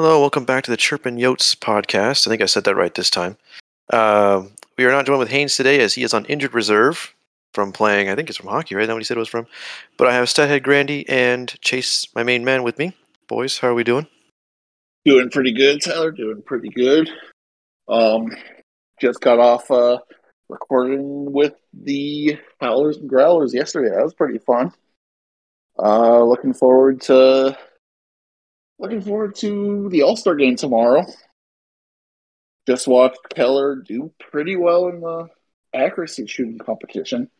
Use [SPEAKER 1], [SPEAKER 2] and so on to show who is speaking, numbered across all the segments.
[SPEAKER 1] Hello, welcome back to the Chirpin Yotes podcast. I think I said that right this time. Uh, we are not joined with Haynes today as he is on injured reserve from playing, I think it's from hockey, right? That what he said it was from. But I have Stathead Grandy and Chase, my main man, with me. Boys, how are we doing?
[SPEAKER 2] Doing pretty good, Tyler. Doing pretty good. Um, just got off uh, recording with the Howlers and Growlers yesterday. That was pretty fun. Uh, looking forward to looking forward to the All Star game tomorrow. Just watched Keller do pretty well in the accuracy shooting competition.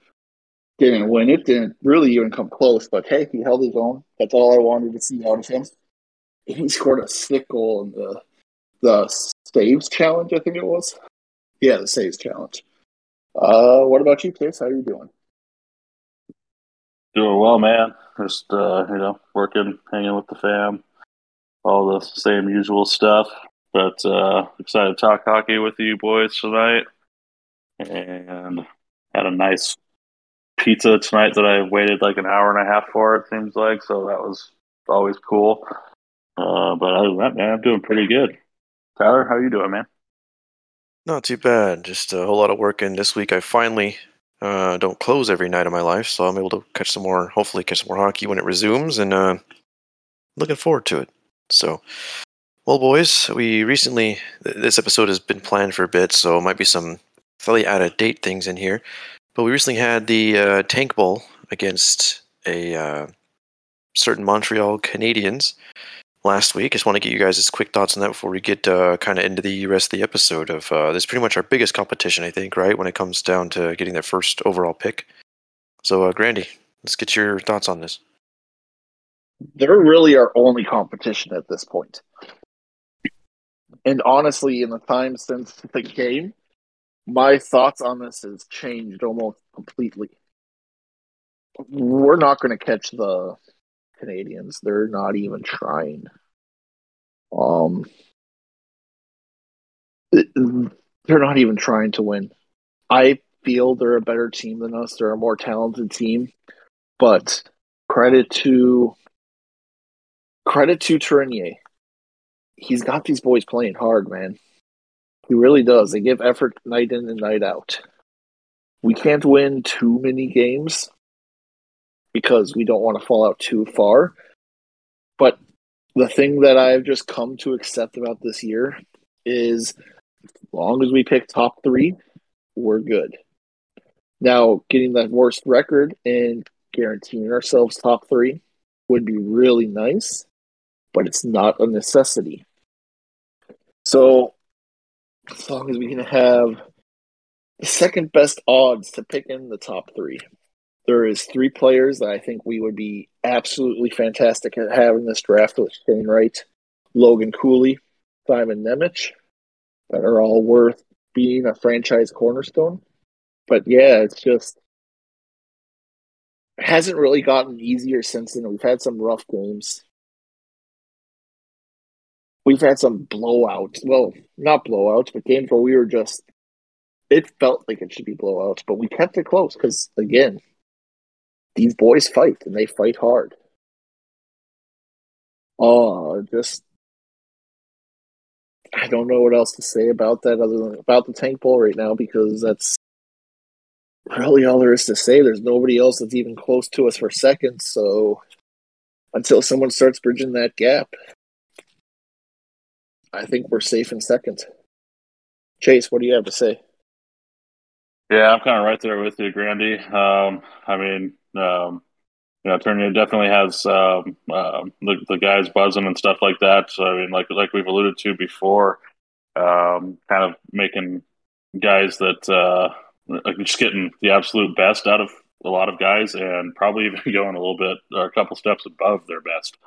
[SPEAKER 2] Didn't win it, didn't really even come close, but hey, he held his own. That's all I wanted to see out of him. He scored a sick goal in the the saves challenge, I think it was. Yeah, the saves challenge. Uh, what about you, Case? How are you doing?
[SPEAKER 3] Doing well, man. Just uh, you know, working, hanging with the fam, all the same usual stuff. But uh, excited to talk hockey with you boys tonight, and had a nice pizza tonight that I waited like an hour and a half for. It seems like so that was always cool. Uh, but other than that, man, I'm doing pretty good. Tyler, how you doing, man?
[SPEAKER 1] Not too bad. Just a whole lot of work in this week. I finally uh, don't close every night of my life, so I'm able to catch some more. Hopefully, catch some more hockey when it resumes, and uh, looking forward to it. So, well, boys, we recently this episode has been planned for a bit, so it might be some fairly out of date things in here. But we recently had the uh, Tank Bowl against a uh, certain Montreal Canadiens last week. Just want to get you guys' quick thoughts on that before we get uh, kind of into the rest of the episode. Of uh, this, is pretty much our biggest competition, I think, right when it comes down to getting that first overall pick. So, uh, Grandy, let's get your thoughts on this.
[SPEAKER 2] They're really our only competition at this point. And honestly, in the time since the game, my thoughts on this has changed almost completely. We're not going to catch the Canadiens. They're not even trying. Um, they're not even trying to win. I feel they're a better team than us. They're a more talented team, but credit to credit to Tourigny. He's got these boys playing hard, man. He really does. They give effort night in and night out. We can't win too many games because we don't want to fall out too far. But the thing that I've just come to accept about this year is as long as we pick top three, we're good. Now, getting that worst record and guaranteeing ourselves top three would be really nice, but it's not a necessity. So, as long as we can have the second best odds to pick in the top three, there is three players that I think we would be absolutely fantastic at having this draft with Shane Wright, Logan Cooley, Simon Nemec, that are all worth being a franchise cornerstone. But yeah, it's just hasn't really gotten easier since then. We've had some rough games. We've had some blowouts. Well, not blowouts, but games where we were just it felt like it should be blowouts, but we kept it close because again, these boys fight and they fight hard. Oh, just I don't know what else to say about that other than about the tank bowl right now because that's really all there is to say. There's nobody else that's even close to us for second, so until someone starts bridging that gap, I think we're safe in second. Chase, what do you have to say?
[SPEAKER 3] Yeah, I'm kind of right there with you, Grandy. Um, I mean, um, you know, Turner definitely has um, uh, the, the guys buzzing and stuff like that. So I mean, like like we've alluded to before, um, kind of making guys that uh, like just getting the absolute best out of a lot of guys, and probably even going a little bit or a couple steps above their best.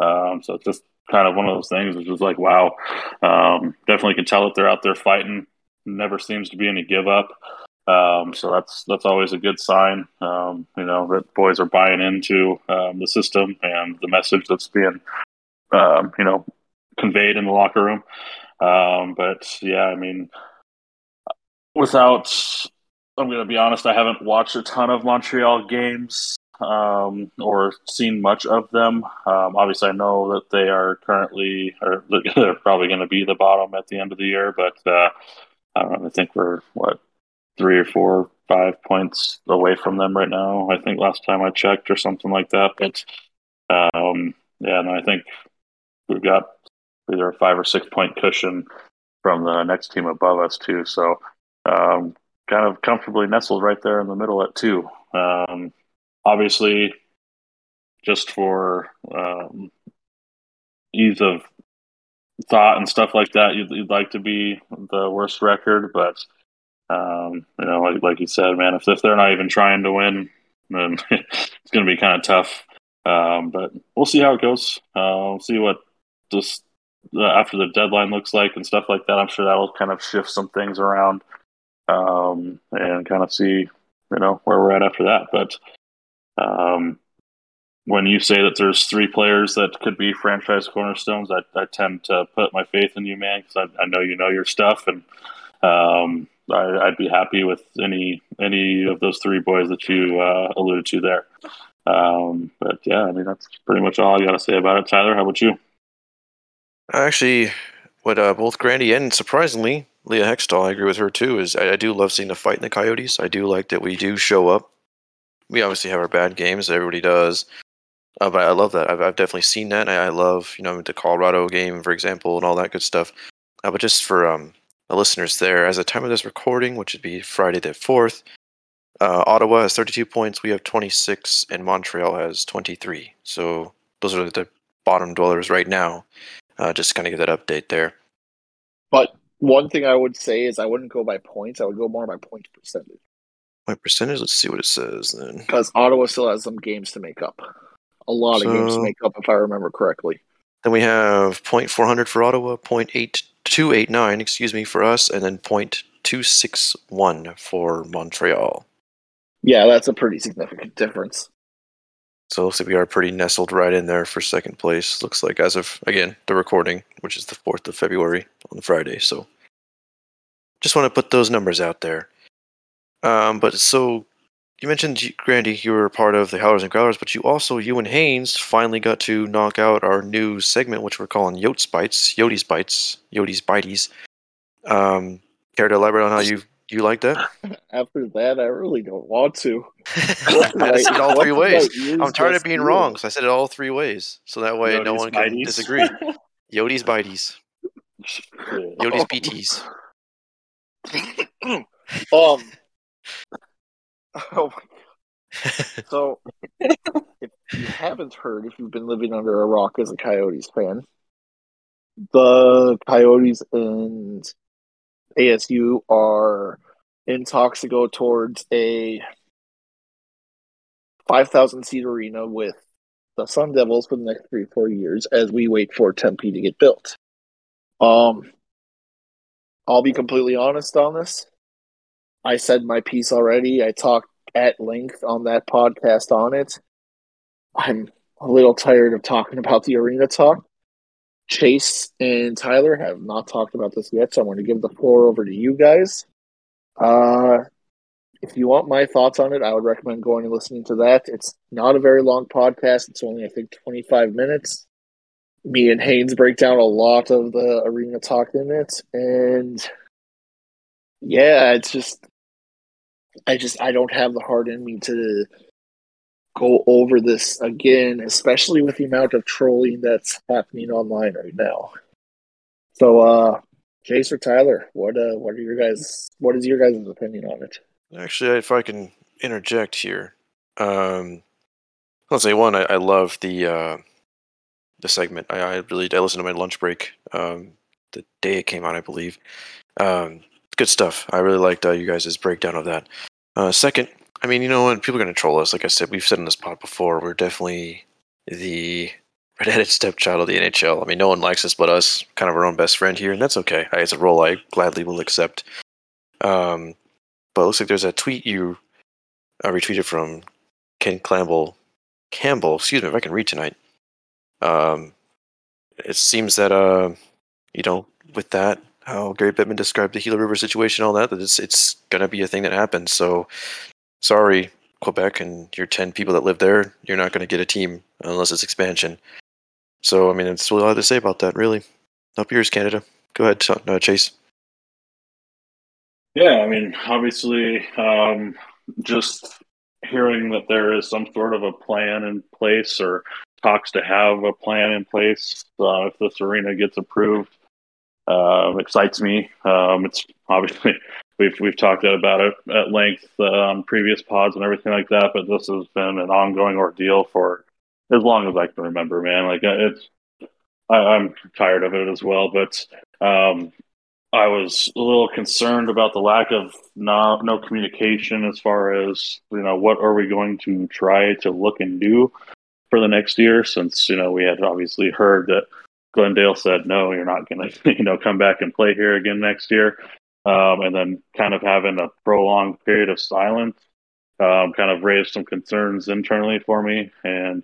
[SPEAKER 3] Um, so it's just kind of one of those things. which just like wow, um, definitely can tell that they're out there fighting. Never seems to be any give up. Um, so that's that's always a good sign. Um, you know that boys are buying into um, the system and the message that's being um, you know conveyed in the locker room. Um, but yeah, I mean, without I'm going to be honest, I haven't watched a ton of Montreal games um, or seen much of them. Um, obviously, I know that they are currently, or they're probably going to be the bottom at the end of the year. But uh, I don't know. I think we're what three or four, five points away from them right now. I think last time I checked, or something like that. But um, yeah, and I think we've got either a five or six point cushion from the next team above us too. So um, kind of comfortably nestled right there in the middle at two. Um, obviously, just for um, ease of thought and stuff like that, you'd, you'd, like to be the worst record, but um, you know, like, like you said, man, if, if they're not even trying to win, then it's going to be kind of tough. Um, but we'll see how it goes. Uh, we'll see what just after the deadline looks like and stuff like that. I'm sure that'll kind of shift some things around um, and kind of see you know where we're at after that. But um, when you say that there's three players that could be franchise cornerstones, I, I tend to put my faith in you, man, because I, I, know you know your stuff, and um, I, would be happy with any any of those three boys that you uh, alluded to there. Um, but yeah, I mean that's pretty much all I got to say about it. Tyler, how about you?
[SPEAKER 1] Actually, what uh, both Grandy and surprisingly Leah Hextall, I agree with her too. Is I, I, do love seeing the fight in the Coyotes. I do like that we do show up. We obviously have our bad games. Everybody does. Uh, but I love that. I've, I've definitely seen that. I, I, love, you know, the Colorado game, for example, and all that good stuff. Uh, but just for um, the listeners there, as the time of this recording, which would be Friday the 4th, uh, Ottawa has 32 points. We have 26, and Montreal has 23. So those are the bottom dwellers right now. Uh, just kind of give that update there.
[SPEAKER 2] But one thing I would say is I wouldn't go by points. I would go more by point percentage.
[SPEAKER 1] Point percentage? Let's see what it says then.
[SPEAKER 2] Because Ottawa still has some games to make up. A lot so, of games to make up, if I remember correctly.
[SPEAKER 1] Then we have point four hundred for Ottawa, point eight two eight nine, excuse me, for us, and then point two six one for Montreal.
[SPEAKER 2] Yeah, that's a pretty significant difference.
[SPEAKER 1] So looks like we are pretty nestled right in there for second place. Looks like as of again the recording, which is the fourth of February on Friday. So just want to put those numbers out there. Um, but so you mentioned Grandy, you were part of the Howlers and Growlers, but you also you and Haynes finally got to knock out our new segment, which we're calling Yotes Bites, Yotes Bites, Yotes Bites. Um, care to elaborate on how you you like that?
[SPEAKER 2] After that, I really don't want to.
[SPEAKER 1] I said it all three ways. I'm tired of being wrong, so I said it all three ways, so that way no one can bites. disagree. Yotes bites. Yotes BTs.
[SPEAKER 2] um. Oh my god. So, if you haven't heard, if you've been living under a rock as a Coyotes fan, the Coyotes and ASU are in talks to go towards a 5,000 seat arena with the Sun Devils for the next three, four years as we wait for Tempe to get built. Um, I'll be completely honest on this. I said my piece already. I talked at length on that podcast on it. I'm a little tired of talking about the arena talk. Chase and Tyler have not talked about this yet, so I'm going to give the floor over to you guys. Uh, if you want my thoughts on it, I would recommend going and listening to that. It's not a very long podcast. It's only, I think, 25 minutes. Me and Haynes break down a lot of the arena talk in it. And yeah, it's just, I just, I don't have the heart in me to go over this again, especially with the amount of trolling that's happening online right now. So, uh, Jace or Tyler, what uh, what are your guys? What is your guys' opinion on it?
[SPEAKER 1] Actually, if I can interject here, um, let's say one, I, I love the uh, the segment. I, I really I listened to my lunch break um, the day it came out, I believe. Um, good stuff. I really liked uh, you guys' breakdown of that. Uh, second, I mean, you know what? People are going to troll us. Like I said, we've said in this pod before, we're definitely the redheaded stepchild of the NHL. I mean, no one likes us but us, kind of our own best friend here, and that's okay. It's a role I gladly will accept. Um, but it looks like there's a tweet you uh, retweeted from Ken Campbell. Campbell, excuse me, if I can read tonight. Um, it seems that uh, you know, with that, how Gary Bettman described the Gila River situation, all that, that it's it's gonna be a thing that happens. So sorry, Quebec and your 10 people that live there, you're not going to get a team unless it's expansion. So, I mean, it's all I have to say about that, really. Up yours, Canada. Go ahead, uh, Chase.
[SPEAKER 3] Yeah, I mean, obviously, um, just hearing that there is some sort of a plan in place or talks to have a plan in place uh, if this arena gets approved uh, excites me. Um, it's obviously we've we've talked about it at length on previous pods and everything like that, but this has been an ongoing ordeal for as long as I can remember, man. Like uh, it's I, am tired of it as well, but um, I was a little concerned about the lack of no, no communication as far as you know what are we going to try to look and do for the next year, since you know we had obviously heard that Glendale said no, you're not going to you know come back and play here again next year, um, and then kind of having a prolonged period of silence um, kind of raised some concerns internally for me, and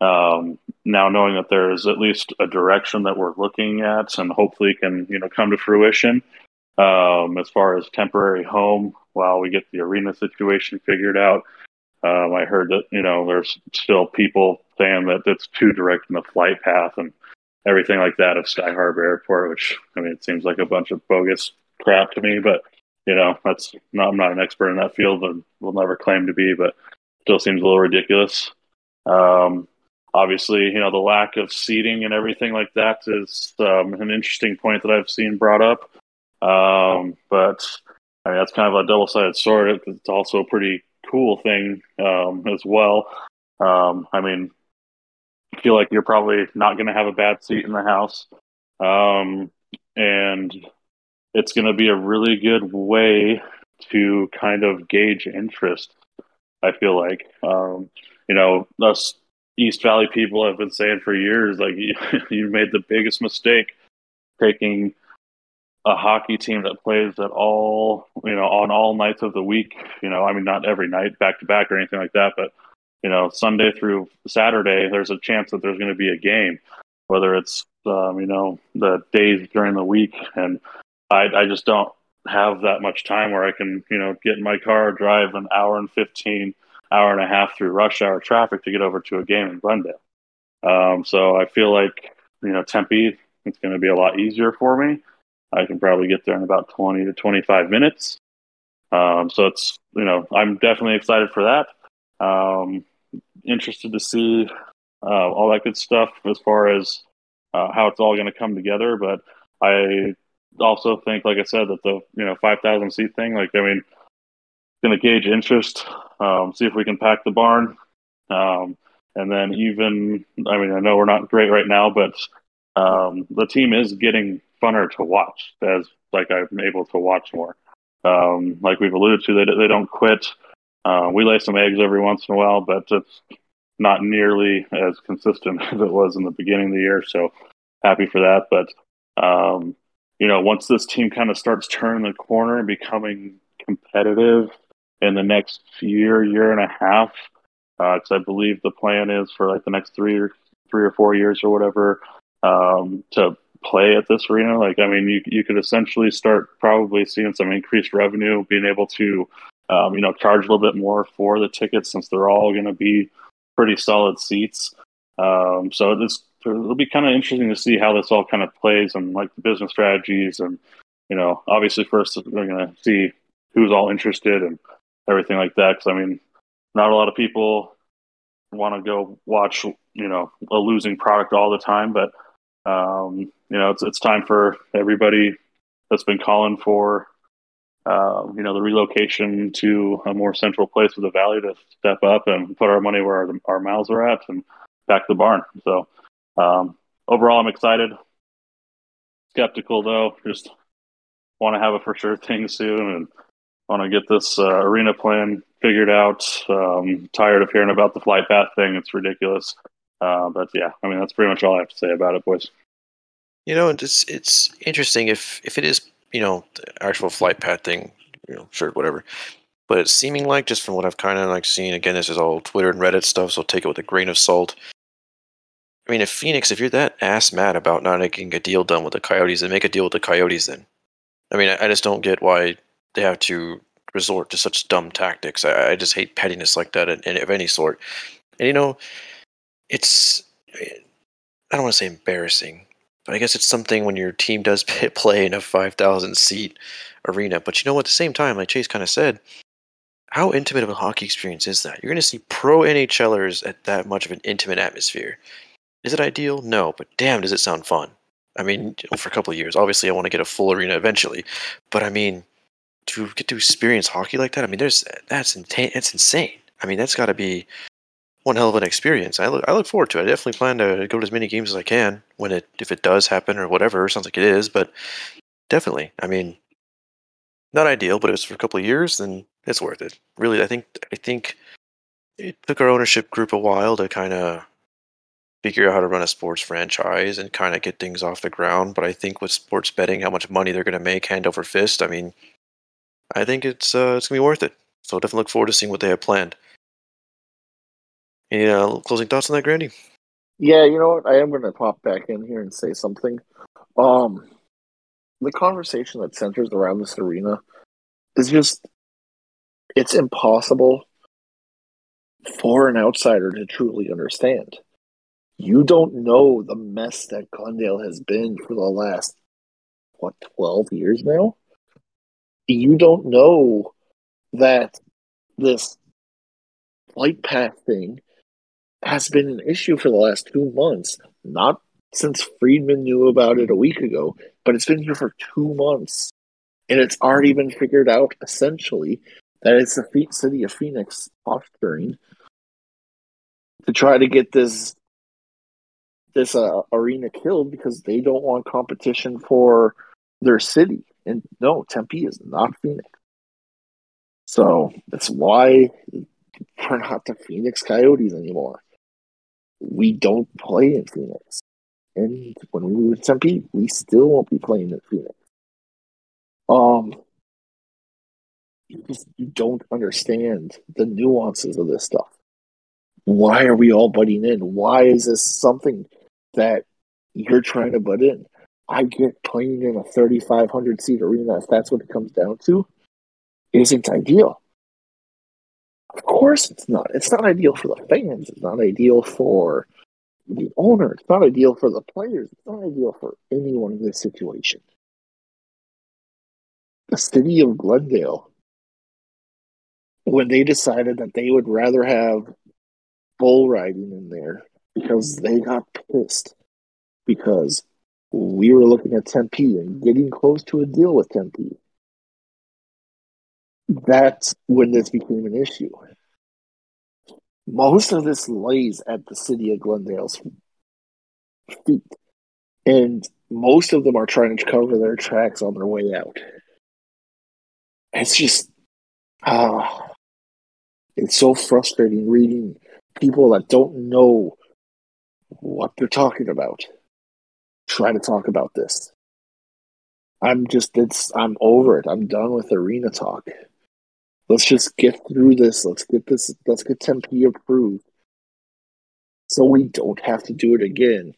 [SPEAKER 3] um, now knowing that there is at least a direction that we're looking at and hopefully can you know come to fruition um, as far as temporary home while we get the arena situation figured out. Um, I heard that you know there's still people saying that it's too direct in the flight path and everything like that of Sky Harbor Airport, which I mean it seems like a bunch of bogus crap to me, but you know that's not, I'm not an expert in that field and will never claim to be, but still seems a little ridiculous. Um, obviously, you know, the lack of seating and everything like that is um, an interesting point that I've seen brought up. Um, but I mean, that's kind of a double sided sword. It's also a pretty cool thing um, as well. Um, I mean, feel like you're probably not going to have a bad seat in the house. Um, and it's going to be a really good way to kind of gauge interest. I feel like, um, you know, us East Valley people have been saying for years, like you, you made the biggest mistake taking a hockey team that plays at all, you know, on all nights of the week. You know, I mean, not every night back to back or anything like that, but you know, Sunday through Saturday, there's a chance that there's going to be a game, whether it's um, you know the days during the week, and I I just don't have that much time where I can you know get in my car, drive an hour and fifteen hour and a half through rush hour traffic to get over to a game in Glendale. Um, so I feel like you know Tempe, it's going to be a lot easier for me. I can probably get there in about 20 to 25 minutes. Um, so it's you know I'm definitely excited for that. Um, interested to see uh, all that good stuff as far as uh, how it's all going to come together. But I also think, like I said, that the you know 5,000 seat thing, like I mean, going to gauge interest, um, see if we can pack the barn. Um, and then even, I mean, I know we're not great right now, but um, the team is getting funner to watch as like I'm able to watch more. Um, like we've alluded to, they, they don't quit. Uh, we lay some eggs every once in a while, but it's not nearly as consistent as it was in the beginning of the year. So happy for that. But, um, you know, once this team kind of starts turning the corner and becoming competitive in the next year, year and a half, because uh, I believe the plan is for like the next three or three or four years or whatever um, to play at this arena. Like, I mean, you you could essentially start probably seeing some increased revenue, being able to, um, you know, charge a little bit more for the tickets since they're all going to be pretty solid seats. Um, so this it'll be kind of interesting to see how this all kind of plays and like the business strategies and you know obviously first we're going to see who's all interested and everything like that. Because I mean, not a lot of people want to go watch you know a losing product all the time, but um, you know it's it's time for everybody that's been calling for uh, you know the relocation to a more central place of the valley to step up and put our money where our, our mouths are at and back the barn. So um, overall, I'm excited. Skeptical though, just want to have a for sure thing soon and want to get this uh, arena plan figured out. Um, tired of hearing about the flight path thing. It's ridiculous. Uh, but yeah, I mean that's pretty much all I have to say about it, boys.
[SPEAKER 1] You know, it's it's interesting if if it is you know the actual flight path thing. You know, sure, whatever. But it's seeming like just from what I've kind of like seen. Again, this is all Twitter and Reddit stuff, so take it with a grain of salt. I mean, if Phoenix, if you're that ass mad about not making a deal done with the Coyotes, then make a deal with the Coyotes. Then, I mean, I, I just don't get why they have to resort to such dumb tactics. I, I just hate pettiness like that in, in, of any sort. And you know, it's I don't want to say embarrassing, but I guess it's something when your team does play in a 5,000 seat arena. But you know? At the same time, like Chase kind of said, how intimate of a hockey experience is that? You're going to see pro NHLers at that much of an intimate atmosphere. Is it ideal? No, but damn, does it sound fun. I mean, for a couple of years. Obviously, I want to get a full arena eventually, but I mean, to get to experience hockey like that, I mean, there's that's insane. That's insane. I mean, that's got to be one hell of an experience. I look, I look forward to it. I definitely plan to go to as many games as I can when it, if it does happen or whatever. Sounds like it is, but definitely. I mean, not ideal, but if it's for a couple of years, then it's worth it. Really, I think, I think it took our ownership group a while to kind of figure out how to run a sports franchise and kind of get things off the ground. But I think with sports betting, how much money they're going to make hand over fist, I mean, I think it's uh, it's gonna be worth it. So definitely look forward to seeing what they have planned. Any uh, closing thoughts on that, Grandy?
[SPEAKER 2] Yeah, you know what? I am going to pop back in here and say something. Um, the conversation that centers around this arena is just it's impossible for an outsider to truly understand. You don't know the mess that Glendale has been for the last what 12 years now. You don't know that this flight path thing has been an issue for the last two months. Not since Friedman knew about it a week ago, but it's been here for two months. And it's already been figured out essentially that it's the city of Phoenix posturing to try to get this this uh, arena killed because they don't want competition for their city. And no, Tempe is not Phoenix. So that's why we're not the Phoenix Coyotes anymore we don't play in Phoenix. And when we move to Tempe, we still won't be playing in Phoenix. Um, you just you don't understand the nuances of this stuff. Why are we all butting in? Why is this something that you're trying to butt in? I get playing in a 3,500 seat arena, if that's what it comes down to, isn't ideal. Of course, it's not. It's not ideal for the fans. It's not ideal for the owner. It's not ideal for the players. It's not ideal for anyone in this situation. The city of Glendale, when they decided that they would rather have bull riding in there because they got pissed because we were looking at Tempe and getting close to a deal with Tempe that's when this became an issue. Most of this lays at the city of Glendale's feet, and most of them are trying to cover their tracks on their way out. It's just, ah, uh, it's so frustrating reading people that don't know what they're talking about try to talk about this. I'm just, it's, I'm over it. I'm done with arena talk. Let's just get through this. Let's get this. Let's get Tempe approved, so we don't have to do it again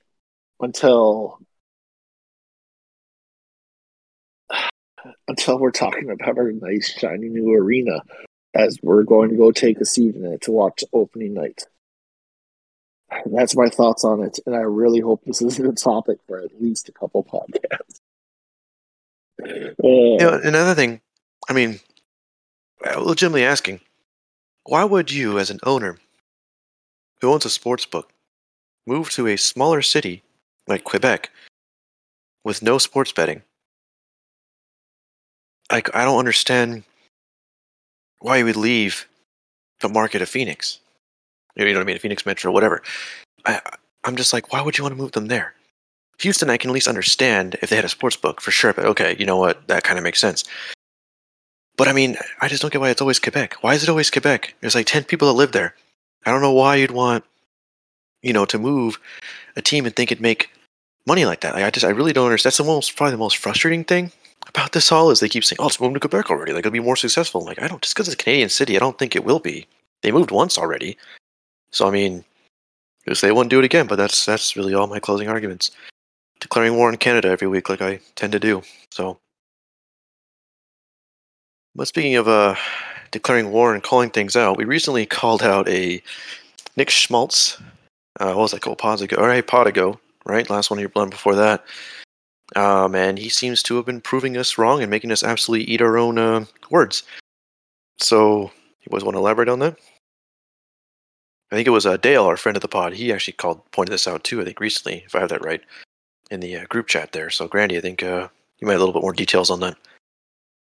[SPEAKER 2] until until we're talking about our nice shiny new arena as we're going to go take a seat in it to watch opening night. That's my thoughts on it, and I really hope this isn't a topic for at least a couple podcasts.
[SPEAKER 1] Uh, you know, another thing, I mean, Uh, legitimately asking, why would you, as an owner who owns a sports book, move to a smaller city like Quebec with no sports betting? Like, I don't understand why you would leave the market of Phoenix. You know what I mean? Phoenix Metro, whatever. I, I'm just like, why would you want to move them there? Houston, I can at least understand if they had a sports book for sure, but okay, you know what? That kind of makes sense. But I mean, I just don't get why it's always Quebec. Why is it always Quebec? There's like 10 people that live there. I don't know why you'd want, you know, to move a team and think it'd make money like that. Like, I just, I really don't understand. That's the most, probably the most frustrating thing about this all is they keep saying, oh, it's moving to Quebec already. Like, it'll be more successful. Like, I don't, just because it's a Canadian city, I don't think it will be. They moved once already. So, I mean, just they won't do it again, but that's, that's really all my closing arguments. Declaring war on Canada every week, like I tend to do. So, But speaking of uh, declaring war and calling things out, we recently called out a Nick Schmaltz. Uh, what was that? Couple pods ago, or a pod ago, right? Last one your blood before that. Um, and he seems to have been proving us wrong and making us absolutely eat our own uh, words. So, you guys want to elaborate on that? I think it was uh, Dale, our friend of the pod. He actually called pointed this out too. I think recently, if I have that right, in the uh, group chat there. So, Grandy, I think uh, you might have a little bit more details on that.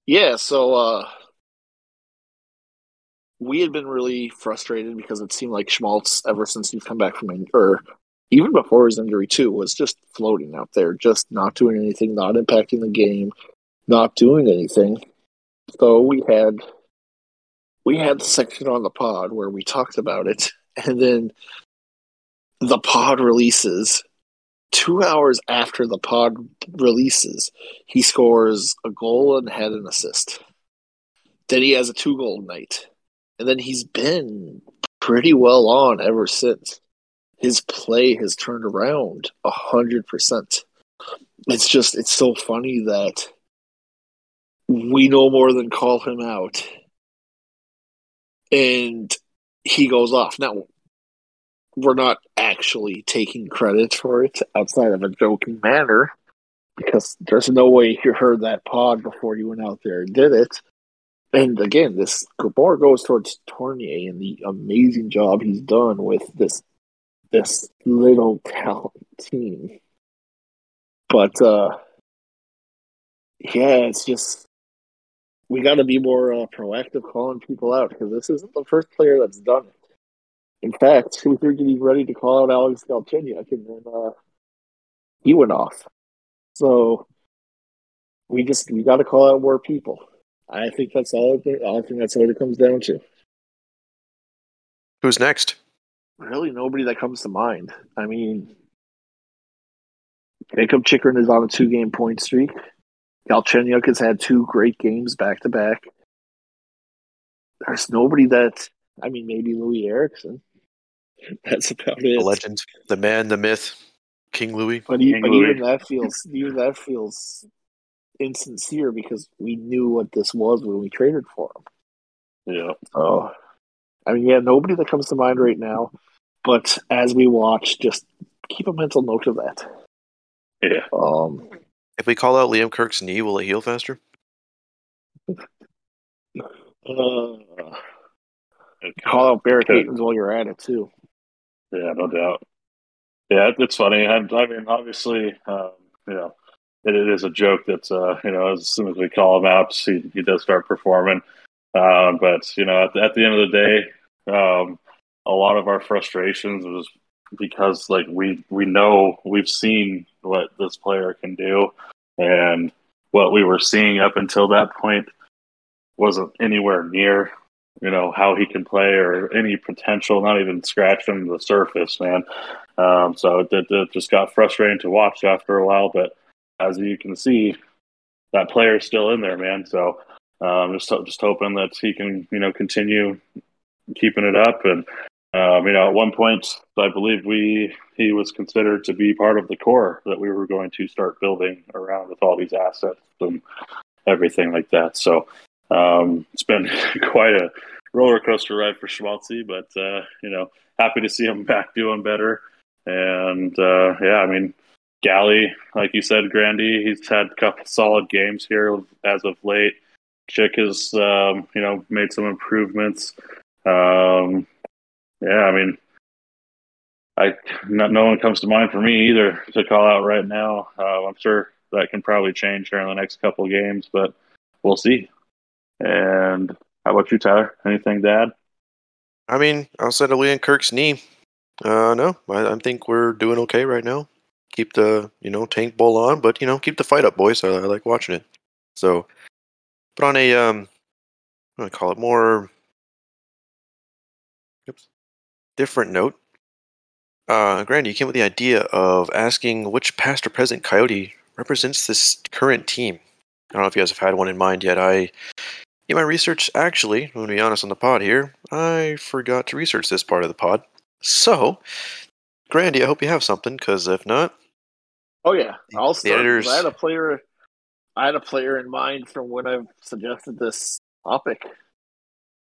[SPEAKER 2] Yeah, so uh, we had been really frustrated because it seemed like Schmaltz, ever since he's come back from in- or even before his injury too, was just floating out there, just not doing anything, not impacting the game, not doing anything. So we had we had the section on the pod where we talked about it, and then the pod releases. Two hours after the pod releases, he scores a goal and had an assist. Then he has a two goal night. And then he's been pretty well on ever since. His play has turned around a hundred percent. It's just it's so funny that we no more than call him out and he goes off. Now we're not actually taking credit for it outside of a joking manner because there's no way you heard that pod before you went out there and did it. And again, this more goes towards Tourigny and the amazing job he's done with this this little talent team. But uh yeah, it's just we got to be more uh, proactive calling people out because this isn't the first player that's done it. In fact, we were getting ready to call out Alex Galchenyuk, and then uh, he went off. So we just we got to call out more people. I think that's all. It, I think that's what it comes down to.
[SPEAKER 1] Who's next?
[SPEAKER 2] Really, nobody that comes to mind. I mean, Jakob Chychrun is on a two-game point streak. Galchenyuk has had two great games back to back. There's nobody that. I mean, maybe Loui Eriksson. That's about it.
[SPEAKER 1] The legend, the man, the myth, King Louis.
[SPEAKER 2] But,
[SPEAKER 3] King
[SPEAKER 2] but
[SPEAKER 3] Louis.
[SPEAKER 2] even that feels even that feels insincere because we knew what this was when we traded for him.
[SPEAKER 3] Yeah.
[SPEAKER 2] Oh, I mean, yeah, nobody that comes to mind right now. But as we watch, just keep a mental note of that.
[SPEAKER 3] Yeah.
[SPEAKER 2] Um,
[SPEAKER 1] If we call out Liam Kirk's knee, will it heal faster?
[SPEAKER 2] uh, call out Barrett
[SPEAKER 3] Okay.
[SPEAKER 2] Hayton's while you're at it too.
[SPEAKER 3] Yeah, no doubt. Yeah, it's funny. I, I mean, obviously, um, you know, it, it is a joke that uh, you know as soon as we call him out, he, he does start performing. Um, but you know, at the, at the end of the day, um, a lot of our frustrations was because like we we know we've seen what this player can do, and what we were seeing up until that point wasn't anywhere near you know how he can play or any potential, not even scratching the surface, man. Um, so it, it, just got frustrating to watch after a while. But as you can see, that player is still in there, man. So um, just just hoping that he can you know continue keeping it up. And um, you know, at one point, I believe we he was considered to be part of the core that we were going to start building around with all these assets and everything like that. So um, it's been quite a roller coaster ride for Schmaltzy, but uh, you know, happy to see him back doing better. And uh, yeah, I mean, Galley, like you said, Grandy, he's had a couple solid games here as of late. Chick has, um, you know, made some improvements. Um, yeah, I mean, I no, no one comes to mind for me either to call out right now. Uh, I'm sure that can probably change here in the next couple games, but we'll see. And how about you, Tyler? Anything to add?
[SPEAKER 1] I mean, outside of Liam Kirk's knee, uh, no, I, I think we're doing okay right now. Keep the you know tank bull on, but you know keep the fight up, boys. I, I like watching it. So, but on a um, I'm gonna call it more, oops, different note. Uh, Grandy, you came with the idea of asking which past or present Coyote represents this current team. I don't know if you guys have had one in mind yet. I, in my research, actually, I'm going to be honest on the pod here, I forgot to research this part of the pod. So, Grandy, I hope you have something, because if not,
[SPEAKER 2] Oh yeah, I'll start.
[SPEAKER 1] editors-
[SPEAKER 2] I had a player. I had a player in mind from when I've suggested this topic.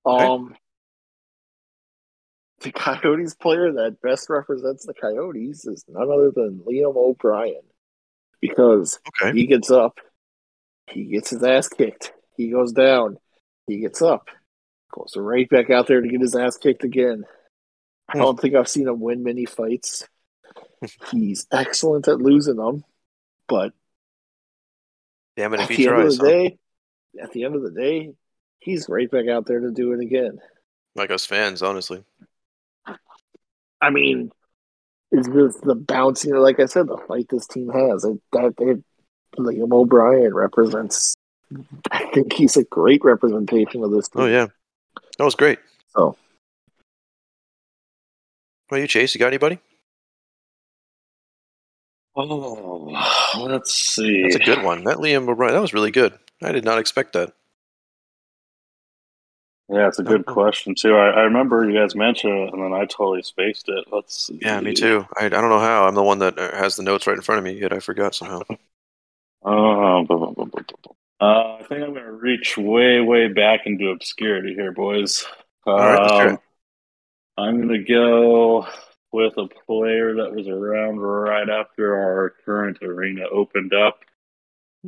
[SPEAKER 2] Um, the Coyotes player that best represents the Coyotes is none other than Liam O'Brien, because
[SPEAKER 1] Okay.
[SPEAKER 2] he gets up, he gets his ass kicked, he goes down, he gets up, goes right back out there to get his ass kicked again. I don't think I've seen him win many fights. He's excellent at losing them, but
[SPEAKER 1] Damn it
[SPEAKER 2] at
[SPEAKER 1] if
[SPEAKER 2] the
[SPEAKER 1] he
[SPEAKER 2] end of the day, at the end of the day, he's right back out there to do it again.
[SPEAKER 1] Like us fans, honestly.
[SPEAKER 2] I mean, it's just the bouncing. Like I said, the fight this team has. It, that it, Liam O'Brien represents. I think he's a great representation of this team.
[SPEAKER 1] Oh yeah, that was great.
[SPEAKER 2] So
[SPEAKER 1] What about you, Chase? You got anybody?
[SPEAKER 3] Oh, let's see.
[SPEAKER 1] That's a good one. That Liam O'Brien, that was really good. I did not expect that.
[SPEAKER 3] Yeah, it's a good
[SPEAKER 1] Oh.
[SPEAKER 3] question too. I, I remember you guys mentioned it, and then I totally spaced it. Let's see.
[SPEAKER 1] Yeah, me too. I, I don't know how. I'm the one that uh, has the notes right in front of me, yet I forgot somehow.
[SPEAKER 3] Oh, Uh, I think I'm going to reach way, way back into obscurity here, boys. Um,
[SPEAKER 1] right, let's hear.
[SPEAKER 3] I'm going to go with a player that was around right after our current arena opened up.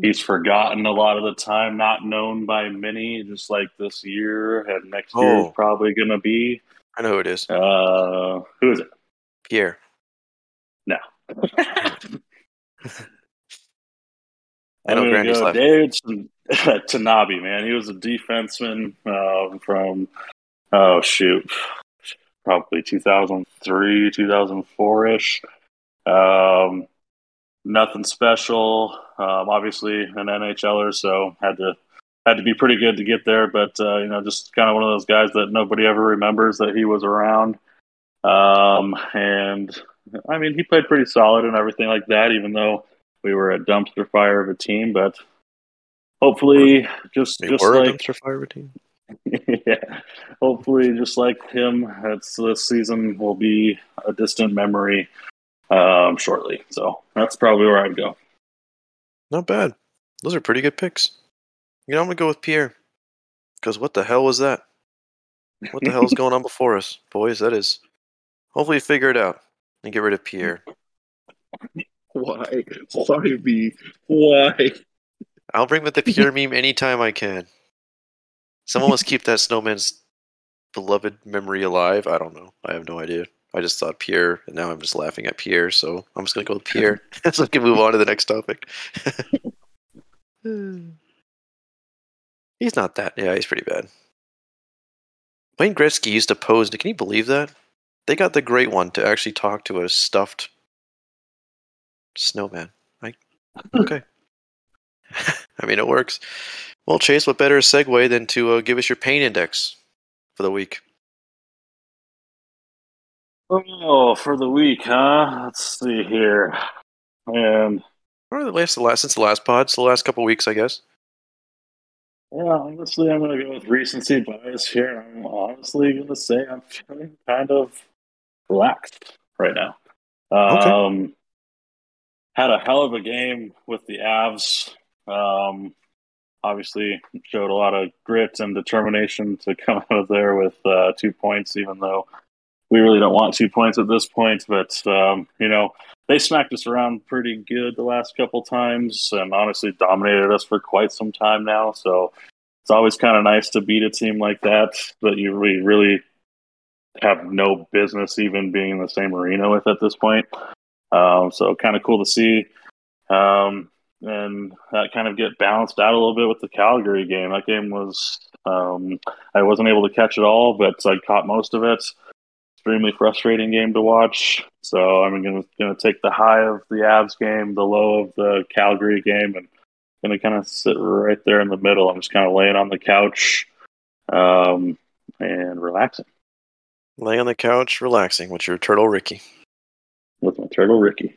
[SPEAKER 3] He's forgotten a lot of the time, not known by many, just like this year and next year is
[SPEAKER 1] Oh.
[SPEAKER 3] probably going to be.
[SPEAKER 1] I know who it is.
[SPEAKER 3] Uh, who is it?
[SPEAKER 1] Pierre. I know Grandy's laughing.
[SPEAKER 3] David Tanabe, man. He was a defenseman um, from oh shoot, probably 2003, 2004 ish. Um, nothing special. Um, obviously an NHLer, so had to had to be pretty good to get there. But uh, you know, just kind of one of those guys that nobody ever remembers that he was around. Um, and I mean, he played pretty solid and everything like that, even though we were a dumpster fire of a team. But hopefully, just
[SPEAKER 1] We
[SPEAKER 3] just
[SPEAKER 1] were a
[SPEAKER 3] like
[SPEAKER 1] dumpster fire team.
[SPEAKER 3] yeah, hopefully, just like him, that's this season will be a distant memory um, shortly. So that's probably where I'd go.
[SPEAKER 1] Not bad. Those are pretty good picks. You know, I'm gonna go with Pierre. Because what the hell was that? What the hell is going on before us, boys? That is. Hopefully, you figure it out and get rid of Pierre.
[SPEAKER 2] Why? Why me? Why?
[SPEAKER 1] I'll bring back the Pierre meme anytime I can. Someone must keep that snowman's beloved memory alive. I don't know. I have no idea. I just thought Pierre, and now I'm just laughing at Pierre. So I'm just gonna go with Pierre. so we can move on to the next topic. he's not that. Yeah, he's pretty bad. Wayne Gretzky used to pose. Can you believe that? They got the great one to actually talk to a stuffed snowman. Like, okay. I mean, it works. Well, Chase, what better segue than to uh, give us your pain index for the week?
[SPEAKER 3] Oh, for the week, huh? Let's see here. And
[SPEAKER 1] Or the last, the last since the last pod, so the last couple weeks, I guess.
[SPEAKER 3] yeah, honestly, I'm going to go with recency bias here. I'm honestly going to say I'm feeling kind of relaxed right now.
[SPEAKER 1] Okay.
[SPEAKER 3] Had a hell of a game with the Avs. Um, obviously, showed a lot of grit and determination to come out of there with uh, two points, even though we really don't want two points at this point. But um, you know, they smacked us around pretty good the last couple times, and honestly dominated us for quite some time now. So it's always kind of nice to beat a team like that that you really have no business even being in the same arena with at this point. Um, so kind of cool to see. Um, and that kind of get balanced out a little bit with the Calgary game. That game was um, I wasn't able to catch it all, but I caught most of it. Extremely frustrating game to watch. So I'm gonna gonna take the high of the Avs game, the low of the Calgary game, and gonna kind of sit right there in the middle. I'm just kind of laying on the couch um, and relaxing
[SPEAKER 1] Laying on the couch, relaxing with your turtle Ricky.
[SPEAKER 3] With my turtle Ricky,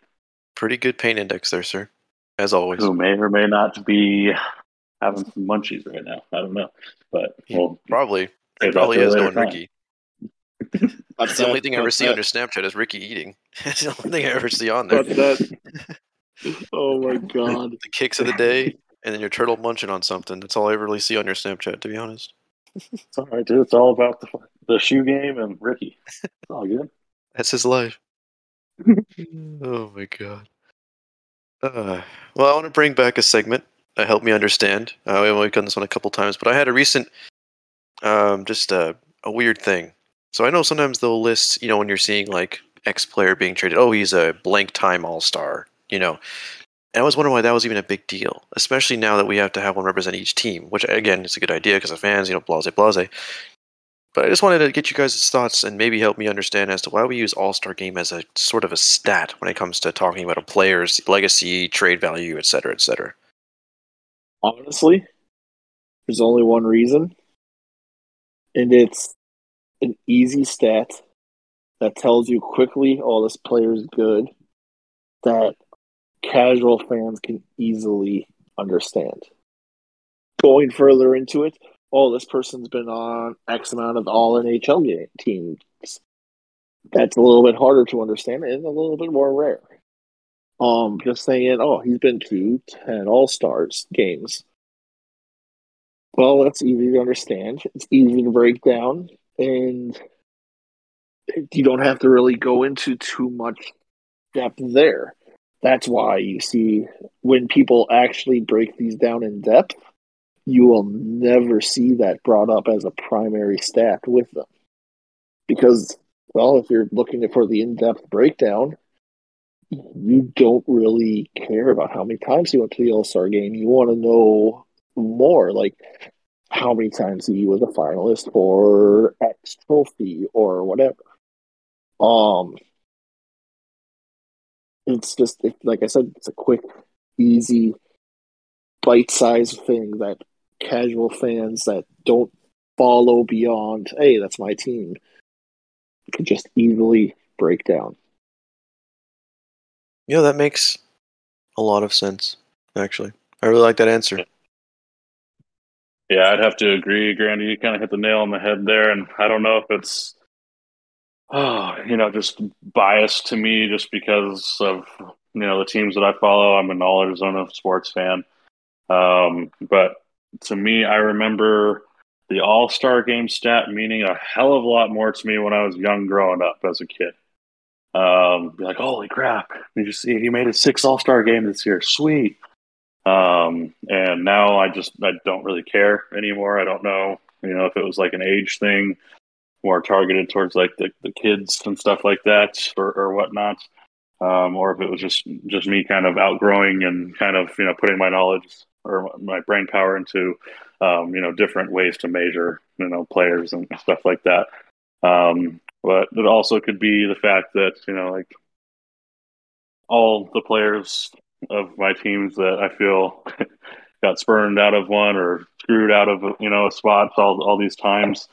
[SPEAKER 1] Pretty good pain index there, sir. As always.
[SPEAKER 3] who may or may not be having some munchies right now. I don't know, but we'll
[SPEAKER 1] Probably. He
[SPEAKER 3] save that
[SPEAKER 1] probably
[SPEAKER 3] for a
[SPEAKER 1] is
[SPEAKER 3] later
[SPEAKER 1] knowing
[SPEAKER 3] time.
[SPEAKER 1] Ricky. That's the only thing I ever see on your Snapchat is Ricky eating. That's the only thing I ever see on there.
[SPEAKER 2] That. Oh my god!
[SPEAKER 1] The kicks of the day, and then your turtle munching on something. That's all I really see on your Snapchat, to be honest.
[SPEAKER 3] It's all right, dude. It's all about the the shoe game and Ricky. It's all good.
[SPEAKER 1] That's his life. oh my god. Uh, well, I want to bring back a segment that helped me understand. Uh, we've done this one a couple times, but I had a recent, um, just a, a weird thing. So I know sometimes they'll list, you know, when you're seeing like X player being traded, oh, he's a blank time all star, you know. And I was wondering why that was even a big deal, especially now that we have to have one represent each team, which again is a good idea because of fans, you know, blase blase. But I just wanted to get you guys' thoughts and maybe help me understand as to why we use All Star Game as a sort of a stat when it comes to talking about a player's legacy, trade value, et cetera, et cetera.
[SPEAKER 2] Honestly, there's only one reason, and it's an easy stat that tells you quickly, oh, this player's good, that casual fans can easily understand. Going further into it, oh, this person's been on X amount of all NHL game, teams. That's a little bit harder to understand and a little bit more rare. Um, just saying, oh, he's been to 10 All Stars games. Well, that's easy to understand. It's easy to break down, and you don't have to really go into too much depth there. That's why you see when people actually break these down in depth, you will never see that brought up as a primary stat with them. Because, well, if you're looking for the in depth breakdown, you don't really care about how many times he went to the All Star game. You want to know more, like how many times he was a finalist for X trophy or whatever. Um, it's just it, like I said, it's a quick, easy, bite-sized thing that casual fans that don't follow beyond, hey, that's my team, could just easily break down.
[SPEAKER 1] Yeah, that makes a lot of sense, actually. I really like that answer.
[SPEAKER 3] Yeah, I'd have to agree, Grandy. You kind of hit the nail on the head there, and I don't know if it's, oh, you know, just biased to me just because of you know the teams that I follow. I'm an all Arizona sports fan, um, but to me, I remember the All Star Game stat meaning a hell of a lot more to me when I was young, growing up as a kid. Um, be like, holy crap! did You see he made a six All Star game this year, sweet. Um, and now I just I don't really care anymore. I don't know, you know, if it was like an age thing, more targeted towards like the, the kids and stuff like that, or, or whatnot, um, or if it was just just me kind of outgrowing and kind of you know putting my knowledge or my brain power into um, you know different ways to measure you know players and stuff like that. Um, but it also could be the fact that you know like all the players of my teams that I feel got spurned out of one or screwed out of you know a spot all all these times.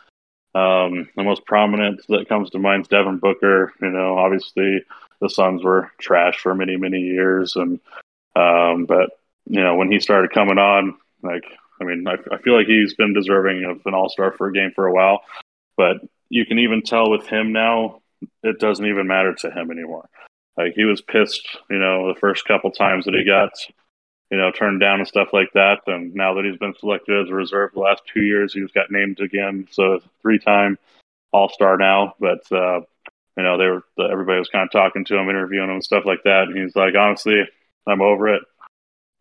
[SPEAKER 3] Um, the most prominent that comes to mind is Devin Booker. You know, obviously the Suns were trash for many many years, and um, but you know when he started coming on, like I mean, I, I feel like he's been deserving of an All Star for a game for a while, but you can even tell with him now, it doesn't even matter to him anymore. Like he was pissed, you know, the first couple times that he got, you know, turned down and stuff like that. And now that he's been selected as a reserve the last two years, he's got named again, so three time All Star now. But uh, you know, they were everybody was kind of talking to him, interviewing him, and stuff like that. And he's like, honestly, I'm over it.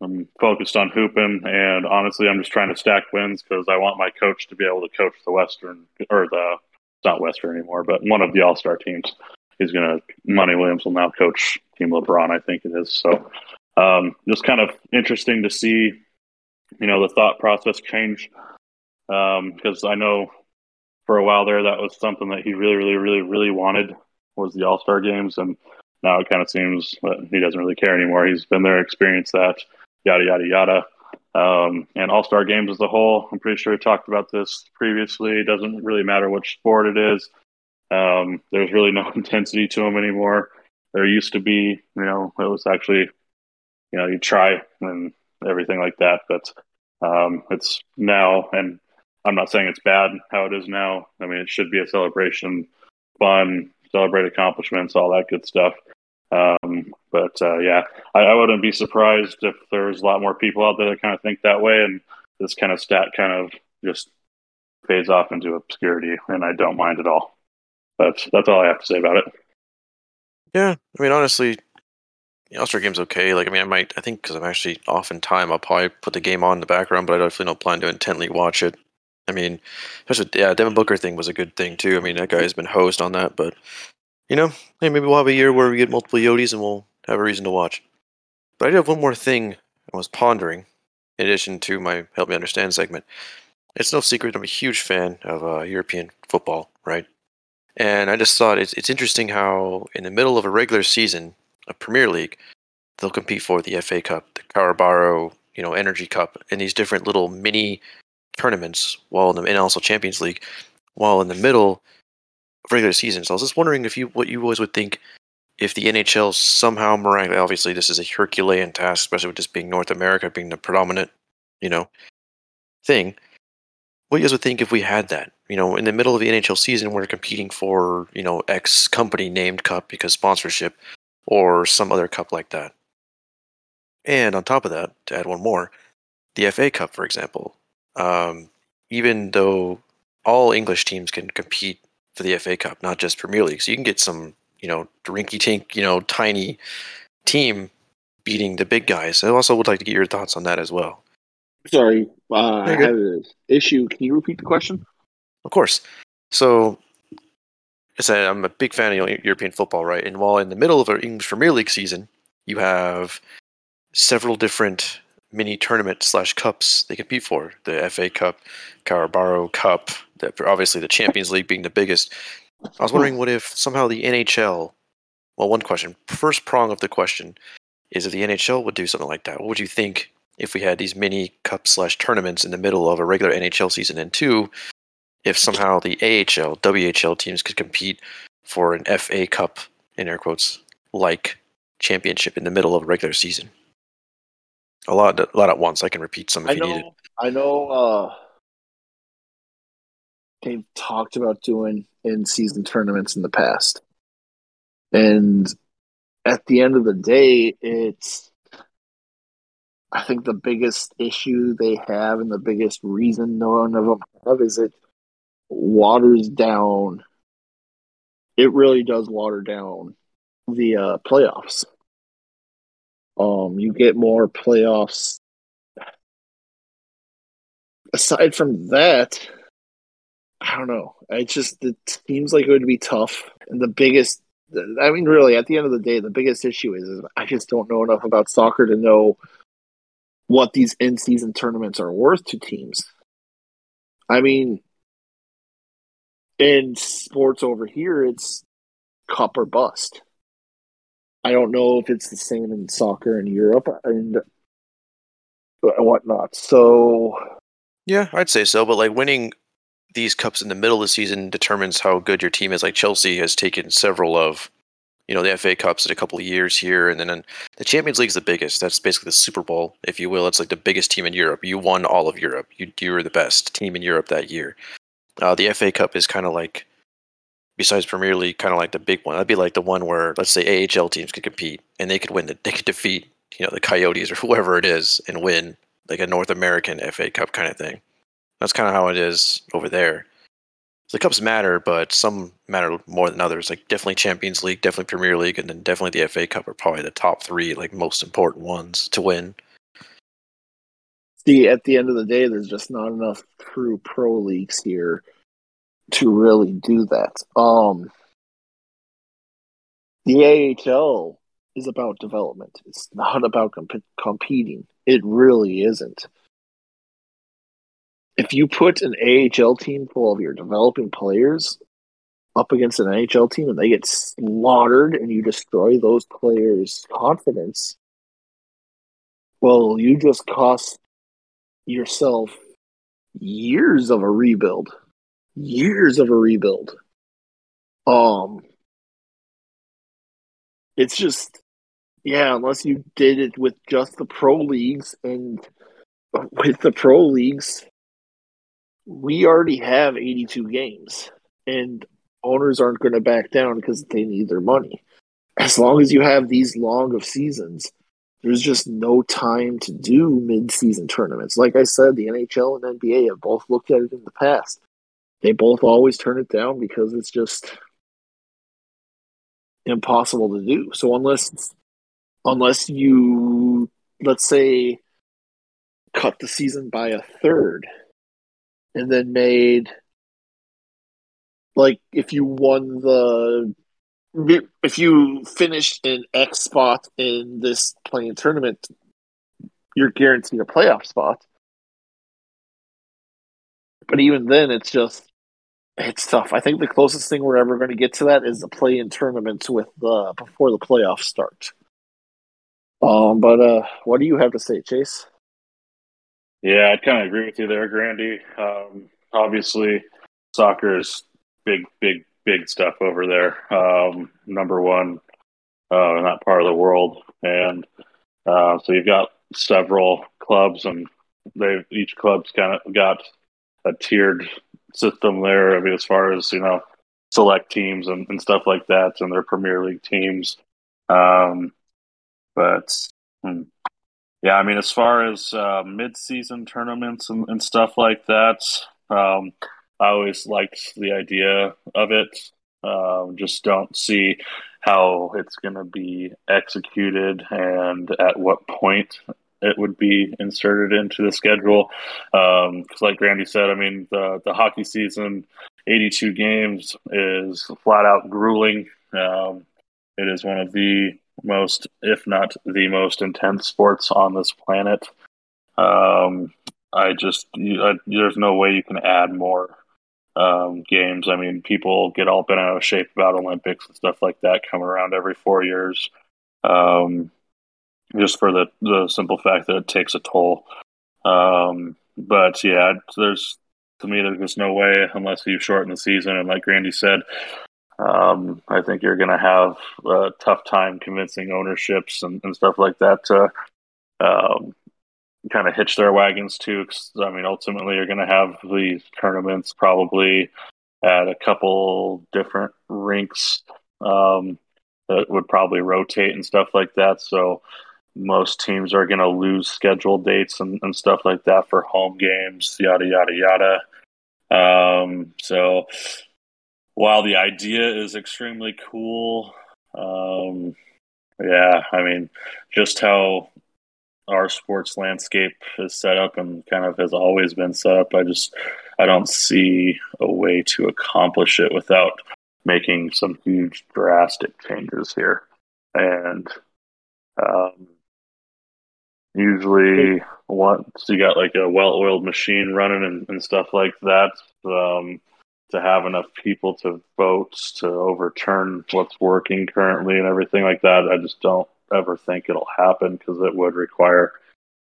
[SPEAKER 3] I'm focused on hooping, and honestly, I'm just trying to stack wins because I want my coach to be able to coach the Western or the not Western anymore, but one of the All Star teams. He's to Monty Williams will now coach Team LeBron, I think it is. So, um, just kind of interesting to see, you know, the thought process change because um, I know for a while there that was something that he really, really, really, really wanted was the All Star games, and now it kind of seems that he doesn't really care anymore. He's been there, experienced that, yada yada yada. Um, and All Star games as a whole, I'm pretty sure we talked about this previously. It doesn't really matter which sport it is. Um, there's really no intensity to them anymore. There used to be, you know, it was actually, you know, you try and everything like that. But um, it's now, and I'm not saying it's bad how it is now. I mean, it should be a celebration, fun, celebrate accomplishments, all that good stuff. Um, but uh, yeah, I, I, wouldn't be surprised if there's a lot more people out there that kind of think that way, and this kind of stat kind of just fades off into obscurity, and I don't mind at all. That's that's all I have to say about it.
[SPEAKER 1] Yeah, I mean, honestly, the All Star game's okay. Like, I mean, I might, I think, because I'm actually off in time, I'll probably put the game on in the background, but I definitely don't plan to intently watch it. I mean, especially, yeah, Devin Booker thing was a good thing too. I mean, that guy has been hosed on that, but you know, hey, maybe we'll have a year where we get multiple Yodis and we'll have a reason to watch. But I do have one more thing I was pondering, in addition to my help me understand segment. It's no secret I'm a huge fan of uh, European football, right? And I just thought it's it's interesting how in the middle of a regular season, a Premier League, they'll compete for the FA Cup, the Carabao, you know, Energy Cup, and these different little mini tournaments, while in the and also Champions League, while in the middle regular season. So I was just wondering if you what you always would think if the NHL somehow miraculously, obviously this is a Herculean task, especially with this being North America being the predominant, you know, thing. What you guys would think if we had that? You know, in the middle of the NHL season, we're competing for you know X company named cup because sponsorship, or some other cup like that. And on top of that, to add one more, the FA Cup, for example. Um, even though all English teams can compete for the FA Cup, not just Premier League, so you can get some, you know, rinky tink, you know, tiny team beating the big guys. I also would like to get your thoughts on that as well.
[SPEAKER 2] Sorry, uh, I
[SPEAKER 1] You're
[SPEAKER 2] have an issue. Can you repeat the question?
[SPEAKER 1] Of course. So, I said I'm a big fan of European football, right? And while in the middle of an English Premier League season, you have several different mini tournaments slash cups they compete for: the FA Cup, Carabao Cup, the, obviously the Champions League being the biggest. I was wondering what if somehow the NHL. Well, one question. First prong of the question is if the NHL would do something like that. What would you think if we had these mini cup slash tournaments in the middle of a regular NHL season? And two, if somehow the AHL, WHL teams could compete for an FA Cup, in air quotes, like championship in the middle of a regular season. A lot, a lot at once. I can repeat some if
[SPEAKER 2] I
[SPEAKER 1] you need it.
[SPEAKER 2] I know. Uh, they've talked about doing in-season tournaments in the past, and at the end of the day, it's. I think the biggest issue they have, and the biggest reason none of them have, is it waters down. It really does water down the uh, playoffs. Um, you get more playoffs aside from that, I don't know. It just it seems like it would be tough. And the biggest, I mean, really, at the end of the day, the biggest issue is, is I just don't know enough about soccer to know what these in-season tournaments are worth to teams. I mean, in sports over here, it's cup or bust. I don't know if it's the same in soccer in Europe and whatnot. So
[SPEAKER 1] Yeah, I'd say so. But like winning these cups in the middle of the season determines how good your team is. Like Chelsea has taken several of, you know, the FA Cups in a couple of years here, and then in- the Champions League is the biggest. That's basically the Super Bowl, if you will. It's like the biggest team in Europe. You won all of Europe. You you were the best team in Europe that year. Uh, the FA Cup is kind of like, besides Premier League, kind of like the big one. That'd be like the one where, let's say, AHL teams could compete and they could win. The, they could defeat, you know, the Coyotes or whoever it is and win like a North American FA Cup kind of thing. That's kind of how it is over there. The cups matter, but some matter more than others. Like definitely Champions League, definitely Premier League, and then definitely the FA Cup are probably the top three, like most important ones to win.
[SPEAKER 2] see at the end of the day there's just not enough true pro leagues here to really do that um the AHL is about development it's not about comp- competing it really isn't if you put an AHL team full of your developing players up against an NHL team and they get slaughtered and you destroy those players confidence well you just cost yourself years of a rebuild. Years of a rebuild. Um it's just yeah, unless you did it with just the pro leagues and with the pro leagues we already have 82 games and owners aren't going to back down because they need their money. As long as you have these long of seasons, there's just no time to do mid-season tournaments. Like I said, the NHL and NBA have both looked at it in the past. they both always turn it down because it's just impossible to do. So unless unless you let's say cut the season by a third and then made like if you won the if you finished in X spot in this playing tournament, you're guaranteed a playoff spot. But even then, it's just it's tough. I think the closest thing we're ever going to get to that is the play-in tournaments with the before the playoffs start. Um, but uh, what do you have to say, Chase?
[SPEAKER 3] Yeah, I'd kind of agree with you there, Grandy. Um, obviously, soccer is big, big, big stuff over there. Um, number one uh, in that part of the world, and uh, so you've got several clubs, and they each club's kind of got a tiered system there. I mean, as far as you know, select teams and, and stuff like that, and their Premier League teams. Um, but hmm, yeah, I mean, as far as uh, mid-season tournaments and, and stuff like that, um, I always liked the idea of it. Um, just don't see how it's going to be executed and at what point it would be inserted into the schedule. Because, um, like Randy said, I mean, the the hockey season, eighty-two games, is flat out grueling. Um, it is one of the most, if not the most intense sports on this planet. Um, I just, I, there's no way you can add more um, games. I mean, people get all bent out of shape about Olympics and stuff like that coming around every four years, um, just for the the simple fact that it takes a toll. Um, but yeah, there's to me, there's just no way unless you shorten the season. And like Randy said, um, I think you're going to have a tough time convincing ownerships and, and stuff like that to um, kind of hitch their wagons to. Cause, I mean, ultimately, you're going to have these tournaments probably at a couple different rinks um, that would probably rotate and stuff like that. So most teams are going to lose schedule dates and, and, stuff like that for home games, yada, yada, yada. Um, so while the idea is extremely cool, um, yeah, I mean, just how our sports landscape is set up and kind of has always been set up, I just I don't see a way to accomplish it without making some huge drastic changes here. And um, usually, once you got like a well-oiled machine running and, and stuff like that, um, to have enough people to vote to overturn what's working currently and everything like that. I just don't ever think it'll happen because it would require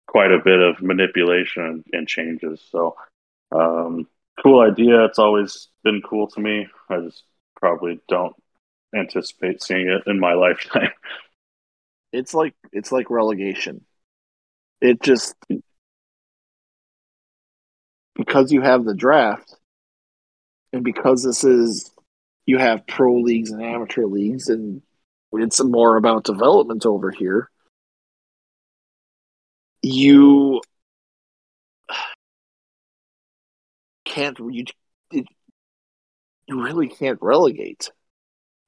[SPEAKER 3] quite a bit of manipulation and, changes. So, um, cool idea. It's always been cool to me. I just probably don't anticipate seeing it in my lifetime.
[SPEAKER 2] It's like it's like relegation. It just because you have the draft and because this is you have pro leagues and amateur leagues and it's more about development over here you can't you it, you really can't relegate.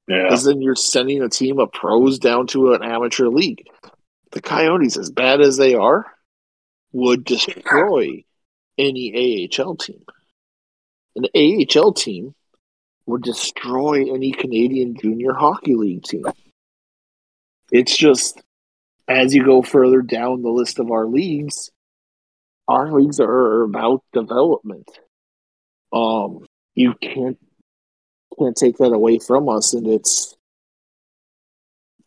[SPEAKER 3] Yeah.
[SPEAKER 2] Because then you're sending a team of pros down to an amateur league. The coyotes as bad as they are would destroy any ahl team an AHL team would destroy any Canadian Junior Hockey League team. It's just as you go further down the list of our leagues, our leagues are about development. Um, you can't can't take that away from us, and it's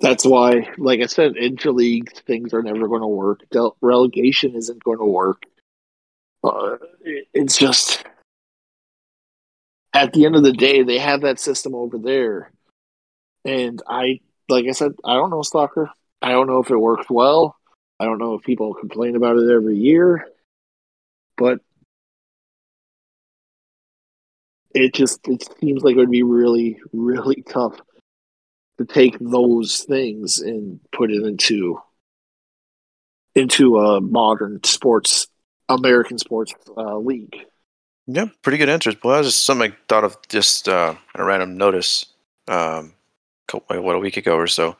[SPEAKER 2] that's why, like I said, interleague things are never going to work. Relegation isn't going to work. Uh, it's just at the end of the day, they have that system over there. And I, like I said, I don't know soccer. I don't know if it works well. I don't know if people complain about it every year. But it just it seems like it would be really, really tough to take those things and put it into into a modern sports American sports uh, league.
[SPEAKER 1] Yeah, pretty good answers. Well, that was just something I thought of just uh, a random notice, um, what a week ago or so.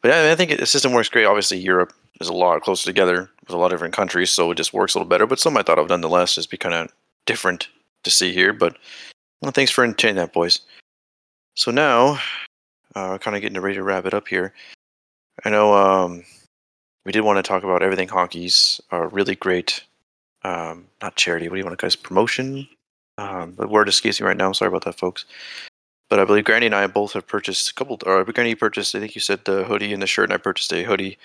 [SPEAKER 1] But yeah, I think the system works great. Obviously, Europe is a lot closer together with a lot of different countries, so it just works a little better. But some I thought of nonetheless, just be kind of different to see here. But well, thanks for entertaining that, boys. So now, uh, kind of getting ready to wrap it up here. I know um, we did want to talk about everything hockey's a really great, um, not charity. What do you want to call guys promotion? Um, the word escapes me right now. I'm Sorry about that, folks. But I believe Granny and I both have purchased a couple. Or Granny purchased, I think you said the hoodie and the shirt, and I purchased a hoodie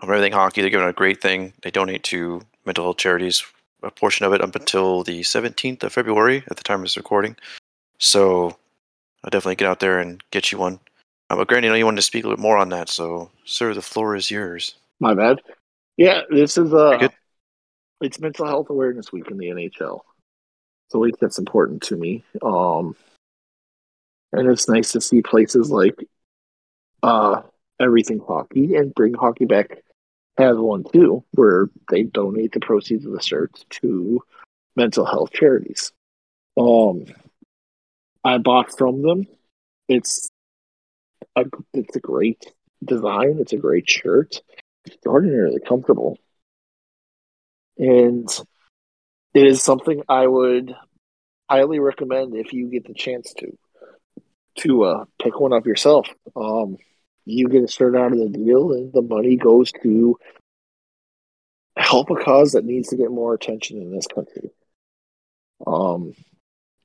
[SPEAKER 1] of everything hockey. They're giving a great thing. They donate to mental health charities. A portion of it up until the 17th of February at the time of this recording. So I'll definitely get out there and get you one. Uh, but Granny, I know you wanted to speak a little bit more on that, so sir, the floor is yours.
[SPEAKER 2] My bad. Yeah, this is uh. It's Mental Health Awareness Week in the NHL. It's a week that's important to me. Um, and it's nice to see places like uh, Everything Hockey and Bring Hockey Back have one too, where they donate the proceeds of the shirts to mental health charities. Um, I bought from them. It's a it's a great design. It's a great shirt. It's Extraordinarily comfortable, and it is something I would highly recommend if you get the chance to to uh, pick one up yourself. Um, you get a shirt out of the deal, and the money goes to help a cause that needs to get more attention in this country. Um,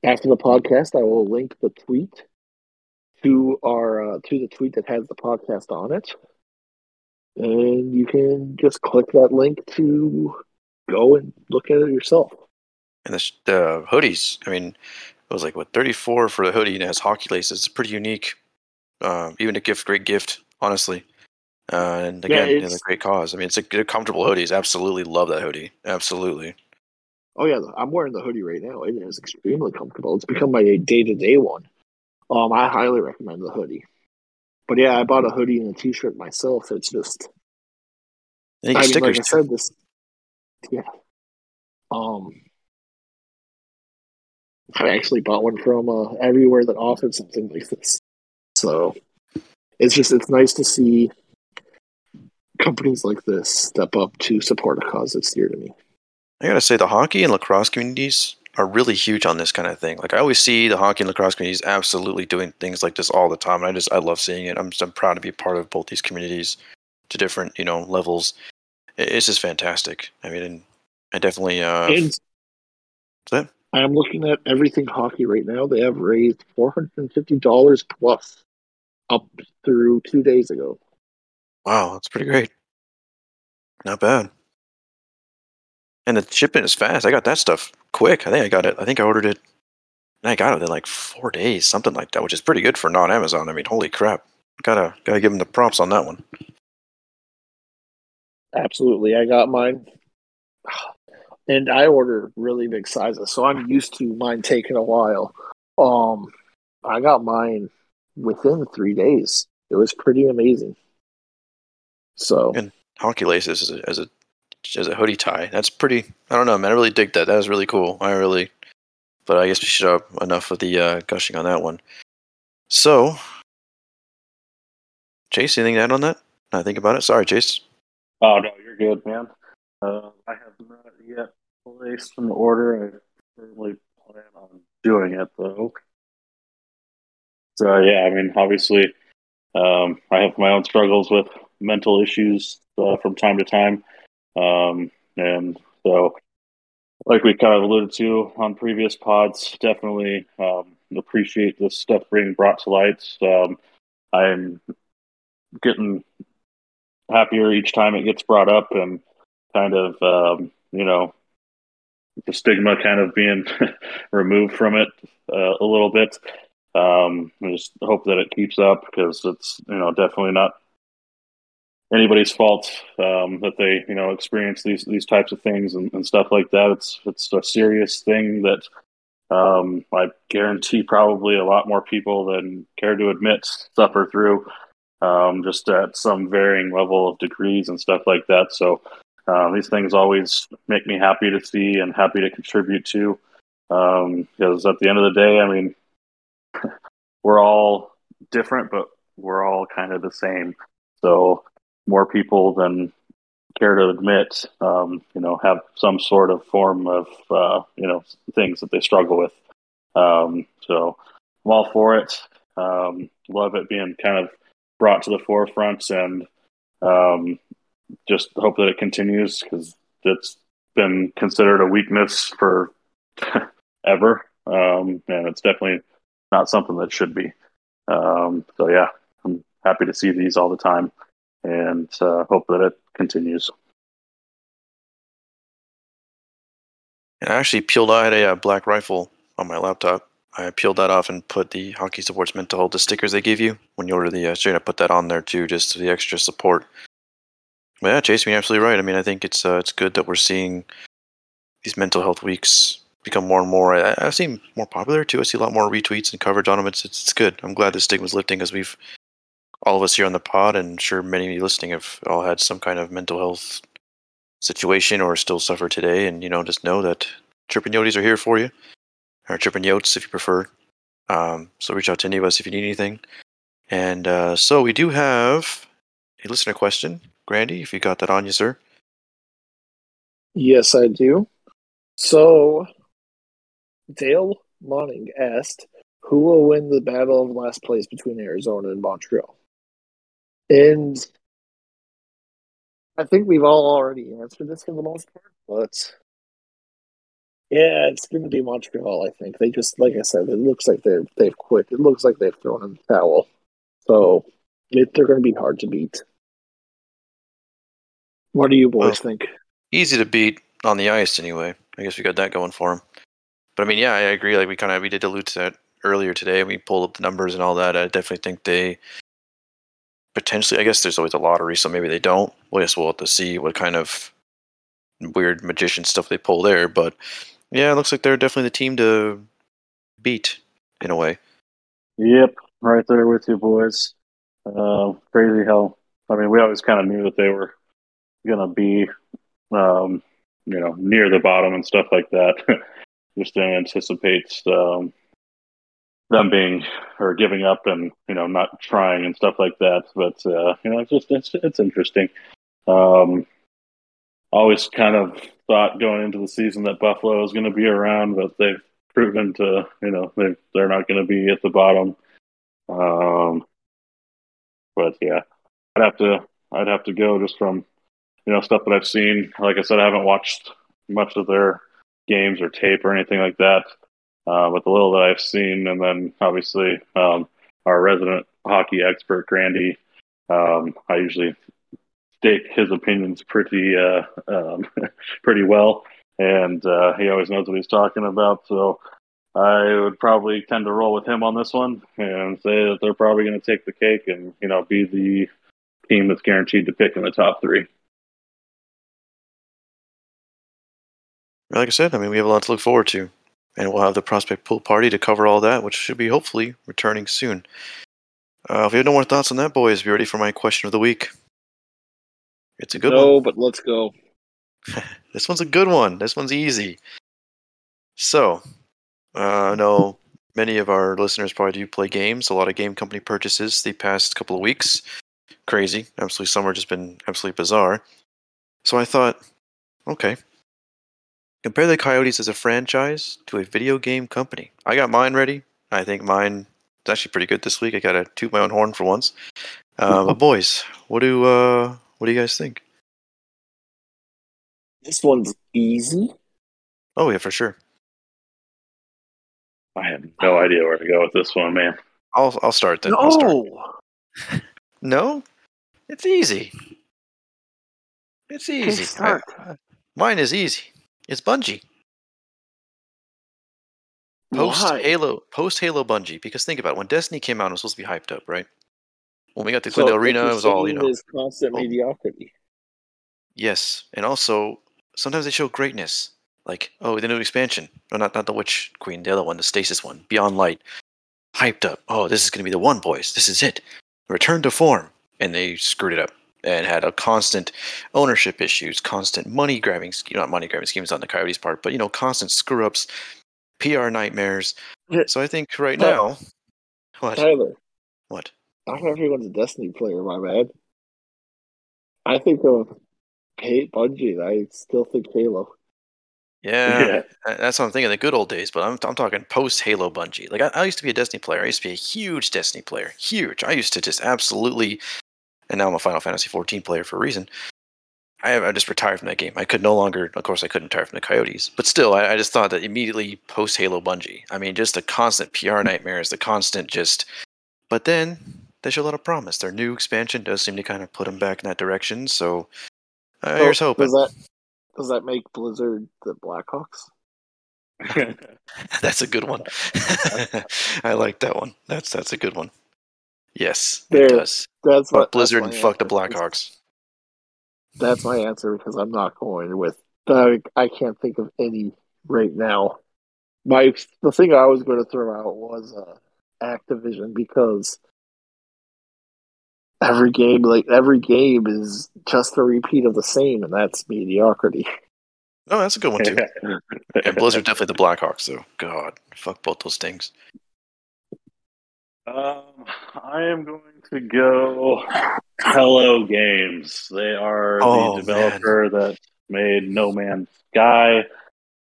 [SPEAKER 2] after the podcast, I will link the tweet to our uh, to the tweet that has the podcast on it, and you can just click that link to go and look at it yourself.
[SPEAKER 1] And the, the hoodies, I mean, it was like what 34 for the hoodie and it has hockey laces. It's pretty unique. Uh, even a gift, great gift, honestly. Uh, and again, yeah, it's a great cause. I mean, it's a good, comfortable hoodies. Absolutely love that hoodie. Absolutely.
[SPEAKER 2] Oh yeah, I'm wearing the hoodie right now. It is extremely comfortable. It's become my day to day one. Um, I highly recommend the hoodie. But yeah, I bought a hoodie and a t-shirt myself. It's just,
[SPEAKER 1] I mean, like
[SPEAKER 2] I said, this, yeah. Um, I actually bought one from uh, everywhere that offered something like this. So it's just it's nice to see companies like this step up to support a cause that's dear to me.
[SPEAKER 1] I gotta say, the hockey and lacrosse communities are really huge on this kind of thing. Like I always see the hockey and lacrosse communities absolutely doing things like this all the time. And I just I love seeing it. I'm just, I'm proud to be part of both these communities to different you know levels. It's just fantastic. I mean, I definitely. Uh,
[SPEAKER 2] that? I am looking at everything hockey right now. They have raised four hundred and fifty dollars plus up through two days ago.
[SPEAKER 1] Wow, that's pretty great. Not bad. And the shipment is fast. I got that stuff quick. I think I got it. I think I ordered it. And I got it in like four days, something like that, which is pretty good for non Amazon. I mean, holy crap! Gotta gotta give them the props on that one.
[SPEAKER 2] Absolutely, I got mine, and I order really big sizes, so I'm used to mine taking a while. Um, I got mine within three days. It was pretty amazing. So
[SPEAKER 1] and hockey laces as a, as a as a hoodie tie. That's pretty. I don't know, man. I really dig that. That was really cool. I really. But I guess we should have enough of the uh, gushing on that one. So, Chase, anything to add on that? I think about it. Sorry, Chase.
[SPEAKER 3] Oh no, you're good, man. Uh, I have not yet placed an order. I certainly plan on doing it though. So yeah, I mean, obviously, um, I have my own struggles with mental issues uh, from time to time. Um, and so, like we kind of alluded to on previous pods, definitely um, appreciate this stuff being brought to light. Um, I'm getting happier each time it gets brought up and kind of, um, you know, the stigma kind of being removed from it uh, a little bit. Um, I just hope that it keeps up because it's, you know, definitely not anybody's fault um, that they you know experience these these types of things and, and, stuff like that. It's it's a serious thing that um, I guarantee probably a lot more people than care to admit suffer through, um, just at some varying level of degrees and stuff like that. So uh, these things always make me happy to see and happy to contribute to. Um, because at the end of the day, I mean, we're all different, but we're all kind of the same. So more people than care to admit, um, you know, have some sort of form of, uh, you know, things that they struggle with. Um, so I'm all for it. Um, love it being kind of brought to the forefront and um, just hope that it continues because it's been considered a weakness for ever. Um, and it's definitely not something that should be. Um, so yeah, I'm happy to see these all the time and uh, hope that it continues.
[SPEAKER 1] And I actually peeled. out a, uh, black rifle on my laptop. I peeled that off and put the hockey supports mental health the stickers they give you when you order the uh, shirt. I put that on there too, just for the extra support. But yeah, Chase, you're absolutely right. I mean, I think it's uh, it's good that we're seeing these mental health weeks become more and more. I, I've seen more popular too. I see a lot more retweets and coverage on them. It's it's, it's good. I'm glad the stigma's lifting because we've all of us here on the pod, and sure many of you listening have all had some kind of mental health situation or still suffer today. And you know, just know that Chirping Yotes are here for you, or Chirping Yotes if you prefer. Um, so reach out to any of us if you need anything. And uh, so we do have a listener question. Grandy, if you got that on you, sir.
[SPEAKER 2] Yes, I do. So, Dale Monning asked, "Who will win the battle of last place between Arizona and Montreal?" And I think we've all already answered this for the most part, but yeah, it's going to be Montreal. I think they just, like I said, it looks like they're they've quit. It looks like they've thrown in the towel. So it, they're going to be hard to beat. What do you boys
[SPEAKER 1] Well-
[SPEAKER 2] think?
[SPEAKER 1] Easy to beat on the ice, anyway. I guess we got that going for them. But I mean, yeah, I agree. Like we kind of we did allude to that earlier today. We pulled up the numbers and all that. I definitely think they potentially. I guess there's always a lottery, so maybe they don't. Well, yes, we'll have to see what kind of weird magician stuff they pull there. But yeah, it looks like they're definitely the team to beat in a way.
[SPEAKER 3] Yep, right there with you, boys. Uh, crazy how I mean, we always kind of knew that they were gonna be, um, you know, near the bottom and stuff like that. Just didn't anticipate um, them being or giving up and you know not trying and stuff like that. But uh, you know, it's just it's it's interesting. Um, always kind of thought going into the season that Buffalo was going to be around, but they've proven to you know they they're not going to be at the bottom. Um, but yeah, I'd have to I'd have to go just from you know stuff that I've seen. Like I said, I haven't watched much of their games or tape or anything like that. Uh, but the little that I've seen, and then obviously um, our resident hockey expert Grandy, um, I usually his opinions pretty uh, um, pretty well, and uh, he always knows what he's talking about. So I would probably tend to roll with him on this one and say that they're probably going to take the cake and you know be the team that's guaranteed to pick in the top three.
[SPEAKER 1] Like I said, I mean, we have a lot to look forward to. And we'll have the prospect pool party to cover all that, which should be hopefully returning soon. Uh, if you have no more thoughts on that, boys, be ready for my question of the week. It's a good
[SPEAKER 2] no,
[SPEAKER 1] one.
[SPEAKER 2] but let's go.
[SPEAKER 1] This one's a good one. This one's easy. So, uh, I know many of our listeners probably do play games. A lot of game company purchases the past couple of weeks. Crazy. Absolutely, some have just been absolutely bizarre. So I thought, okay, compare the Coyotes as a franchise to a video game company. I got mine ready. I think mine is actually pretty good this week. I got to toot my own horn for once. Uh, but boys, what do uh, what do you guys think?
[SPEAKER 2] This one's easy.
[SPEAKER 1] Oh yeah, for sure.
[SPEAKER 3] I have no idea where to go with this one, man.
[SPEAKER 1] I'll I'll start then. I'll start.
[SPEAKER 2] No,
[SPEAKER 1] No, it's easy. It's easy. I- mine is easy. It's Bungie. Post? Halo, post Halo Bungie. Because think about it, when Destiny came out, it was supposed to be hyped up, right? When we got to
[SPEAKER 2] So
[SPEAKER 1] Glendale Arena, it was all you know.
[SPEAKER 2] Is constant mediocrity.
[SPEAKER 1] Yes, and also sometimes they show greatness, like oh the new expansion, no not not the Witch Queen, the other one, the Stasis one, Beyond Light, hyped up. Oh, this is gonna be the one, boys. This is it. Return to form, and they screwed it up and had a constant ownership issues, constant money grabbing, not money grabbing schemes on the Coyotes part, but you know constant screw ups. PR nightmares. So I think right now, what?
[SPEAKER 2] Tyler,
[SPEAKER 1] What?
[SPEAKER 2] Not everyone's a Destiny player, my man. I think of Hate Bungie. I still think Halo.
[SPEAKER 1] Yeah,
[SPEAKER 3] Yeah.
[SPEAKER 1] that's what I'm thinking. The good old days, but I'm I'm talking post Halo Bungie. Like I, I used to be a Destiny player. I used to be a huge Destiny player. Huge. I used to just absolutely, and now I'm a Final Fantasy 14 player for a reason. I I just retired from that game. I could no longer. Of course, I couldn't retire from the Coyotes, but still, I, I just thought that immediately post Halo Bungie. I mean, just the constant PR nightmares, the constant just. But then they show a lot of promise. Their new expansion does seem to kind of put them back in that direction. So uh,
[SPEAKER 2] So,
[SPEAKER 1] here's hoping.
[SPEAKER 2] Does that does that make Blizzard the Blackhawks?
[SPEAKER 1] That's a good one. I like that one. That's that's a good one. Yes,
[SPEAKER 2] There.
[SPEAKER 1] it does.
[SPEAKER 2] That's what
[SPEAKER 1] Blizzard
[SPEAKER 2] that's
[SPEAKER 1] and fuck the. Blackhawks.
[SPEAKER 2] That's my answer because I'm not going with. I, I can't think of any right now. My the thing I was going to throw out was uh, Activision because every game, like every game, is just a repeat of the same, and that's mediocrity.
[SPEAKER 1] Oh, that's a good one too. And Blizzard definitely the Blackhawks though. God, fuck both those things.
[SPEAKER 3] Um, I am going to go Hello Games. They are
[SPEAKER 1] Oh,
[SPEAKER 3] the developer that made No Man's Sky.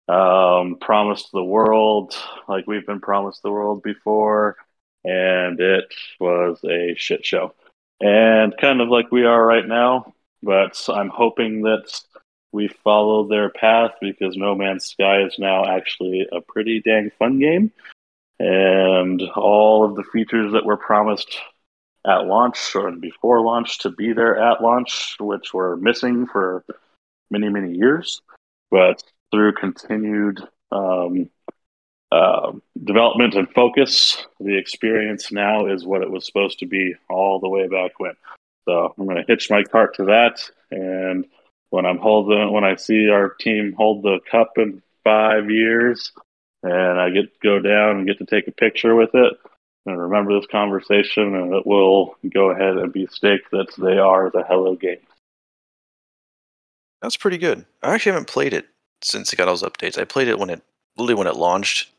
[SPEAKER 3] Um, promised the world like we've been promised the world before, and it was a shit show. And kind of like we are right now, but I'm hoping that we follow their path because No Man's Sky is now actually a pretty dang fun game and all of the features that were promised at launch or before launch to be there at launch, which were missing for many, many years. But through continued um, uh, development and focus, the experience now is what it was supposed to be all the way back when. So I'm going to hitch my cart to that, and when I'm holding, when I see our team hold the cup in five years, and I get to go down and get to take a picture with it and remember this conversation, and it will go ahead and be staked that they are the Hello Game.
[SPEAKER 1] That's pretty good. I actually haven't played it since it got all those updates. I played it when it literally when it launched.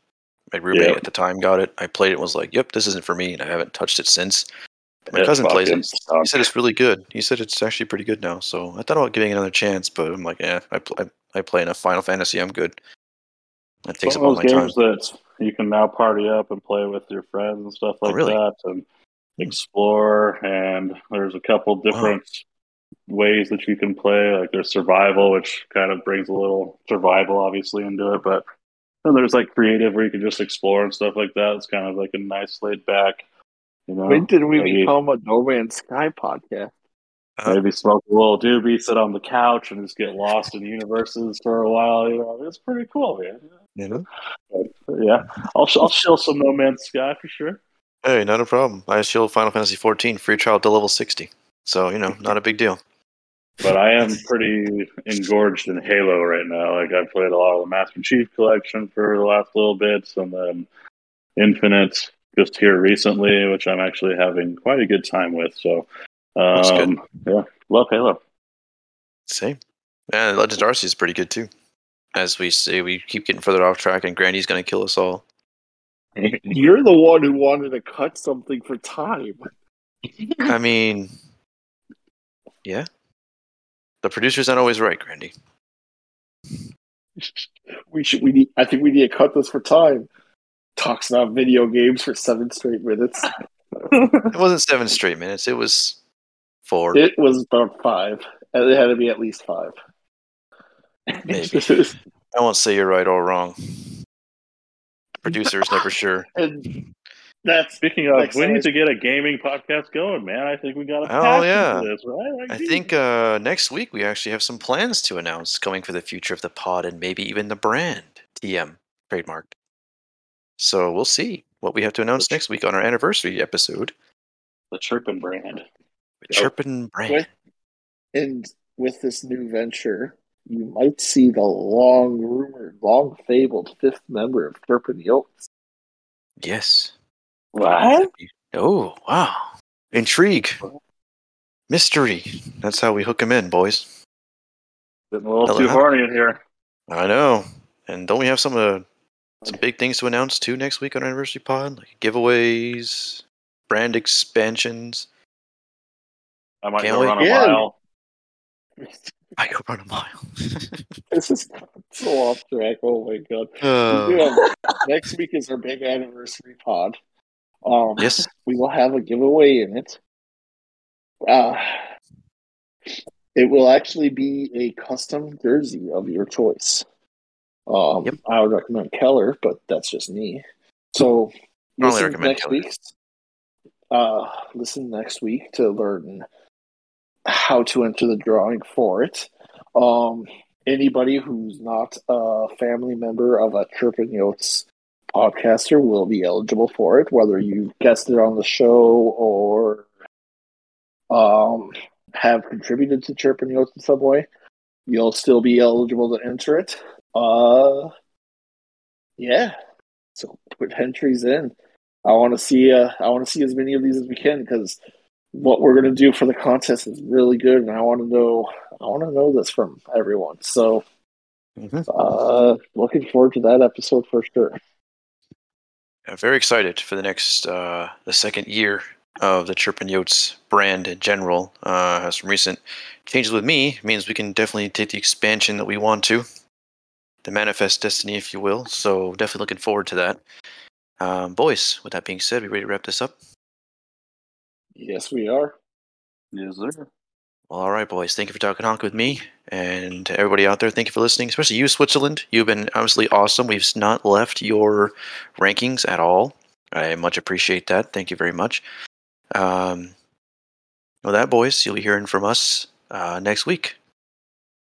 [SPEAKER 1] My roommate
[SPEAKER 3] Yeah.
[SPEAKER 1] at the time got it. I played it and was like, "Yep, this isn't for me," and I haven't touched it since. My
[SPEAKER 3] It
[SPEAKER 1] cousin plays it. He said it's really good. He said it's actually pretty good now. So I thought about giving it another chance, but I'm like, yeah, I, pl- I, I play enough Final Fantasy. I'm good. That takes up all
[SPEAKER 3] of
[SPEAKER 1] my
[SPEAKER 3] those
[SPEAKER 1] time.
[SPEAKER 3] games that you can now party up and play with your friends and stuff
[SPEAKER 1] Oh,
[SPEAKER 3] like
[SPEAKER 1] really?
[SPEAKER 3] that, and explore. And there's a couple different ways that you can play. Like there's survival, which kind of brings a little survival, obviously, into it. But then there's like creative, where you can just explore and stuff like that. It's kind of like a nice laid back. You know,
[SPEAKER 2] When did we
[SPEAKER 3] maybe-
[SPEAKER 2] become a No Man's Sky podcast?
[SPEAKER 1] Uh,
[SPEAKER 3] Maybe smoke a little doobie, sit on the couch, and just get lost in universes for a while. You know, it's pretty cool, man.
[SPEAKER 1] you know?
[SPEAKER 3] But, yeah, I'll I'll chill some No Man's Sky for sure.
[SPEAKER 1] Hey, not a problem. I shield Final Fantasy 14 free trial to level 60. So, you know, not a big deal.
[SPEAKER 3] But I am pretty engorged in Halo right now. Like I played a lot of the Master Chief Collection for the last little bits, and then Infinite just here recently, which I'm actually having quite a good time with. So,
[SPEAKER 1] That's good.
[SPEAKER 3] um, yeah, love Halo.
[SPEAKER 1] Same. And Legends Arceus is pretty good too. As we say, we keep getting further off track, and Granny's going to kill us all.
[SPEAKER 2] You're the one who wanted to cut something for time.
[SPEAKER 1] I mean, yeah. The producer's not always right, Grandy.
[SPEAKER 2] We should. We need. I think we need to cut this for time. Talks about video games for seven straight minutes.
[SPEAKER 1] It wasn't seven straight minutes. It was four.
[SPEAKER 2] It was about five, and it had to be at least five.
[SPEAKER 1] Maybe. I won't say you're right or wrong. Producer's never sure.
[SPEAKER 2] and that's
[SPEAKER 3] Speaking of,
[SPEAKER 2] Next
[SPEAKER 3] we need to get a gaming podcast going, man. I think we got a
[SPEAKER 1] Oh, yeah.
[SPEAKER 3] into this, right? Like,
[SPEAKER 1] I
[SPEAKER 3] geez.
[SPEAKER 1] think uh, next week we actually have some plans to announce coming for the future of the pod and maybe even the brand TM trademarked. So we'll see what we have to announce next week on our anniversary episode.
[SPEAKER 3] the Chirpin brand.
[SPEAKER 1] with Chirpin brand.
[SPEAKER 2] Wait. and with this new venture, you might see the long rumored, long fabled fifth member of Turpin the Oaks.
[SPEAKER 1] Yes.
[SPEAKER 3] What?
[SPEAKER 1] Oh wow! Intrigue, mystery. That's how we hook him in, boys.
[SPEAKER 3] Getting a little
[SPEAKER 1] Hello,
[SPEAKER 3] too
[SPEAKER 1] huh?
[SPEAKER 3] horny in here.
[SPEAKER 1] I know. And don't we have some uh, some big things to announce too next week on Anniversary Pod, like giveaways, brand expansions.
[SPEAKER 3] I might
[SPEAKER 1] Can't
[SPEAKER 3] go
[SPEAKER 1] wait.
[SPEAKER 3] run a
[SPEAKER 2] Yeah.
[SPEAKER 3] mile.
[SPEAKER 1] I go run a mile.
[SPEAKER 2] This is so off track. Oh my god. We
[SPEAKER 1] Uh,
[SPEAKER 2] have- next week is our big anniversary pod. Um,
[SPEAKER 1] yes.
[SPEAKER 2] we will have a giveaway in it. Uh, it will actually be a custom jersey of your choice. Um,
[SPEAKER 1] Yep.
[SPEAKER 2] I would recommend Keller, but that's just me. So listen
[SPEAKER 1] recommend
[SPEAKER 2] next
[SPEAKER 1] Keller.
[SPEAKER 2] week's. Uh, listen next week to learn how to enter the drawing for it. Um, anybody who's not a family member of a Chirpin Yotes podcaster will be eligible for it, whether you guessed it on the show or um, have contributed to Chirpin Yotes in some way. You'll still be eligible to enter it. Uh, yeah. So put entries in. I want to see. Uh, I want to see as many of these as we can because what we're going to do for the contest is really good, and I want to know. I want to know this from everyone. So,
[SPEAKER 1] Mhm.
[SPEAKER 2] uh, looking forward to that episode for sure.
[SPEAKER 1] I'm very excited for the next, uh, the second year of the Chirpin Yotes brand in general. Uh, has some recent changes with me. Means we can definitely take the expansion that we want to, the manifest destiny, if you will. So definitely looking forward to that. Um, boys, with that being said, we ready to wrap this up?
[SPEAKER 2] Yes, we are.
[SPEAKER 3] Yes, sir.
[SPEAKER 1] Well, all right, boys. Thank you for talking honk with me, and everybody out there, thank you for listening. Especially you, Switzerland. You've been absolutely awesome. We've not left your rankings at all. I much appreciate that. Thank you very much. Um, with that, boys, you'll be hearing from us uh, next week.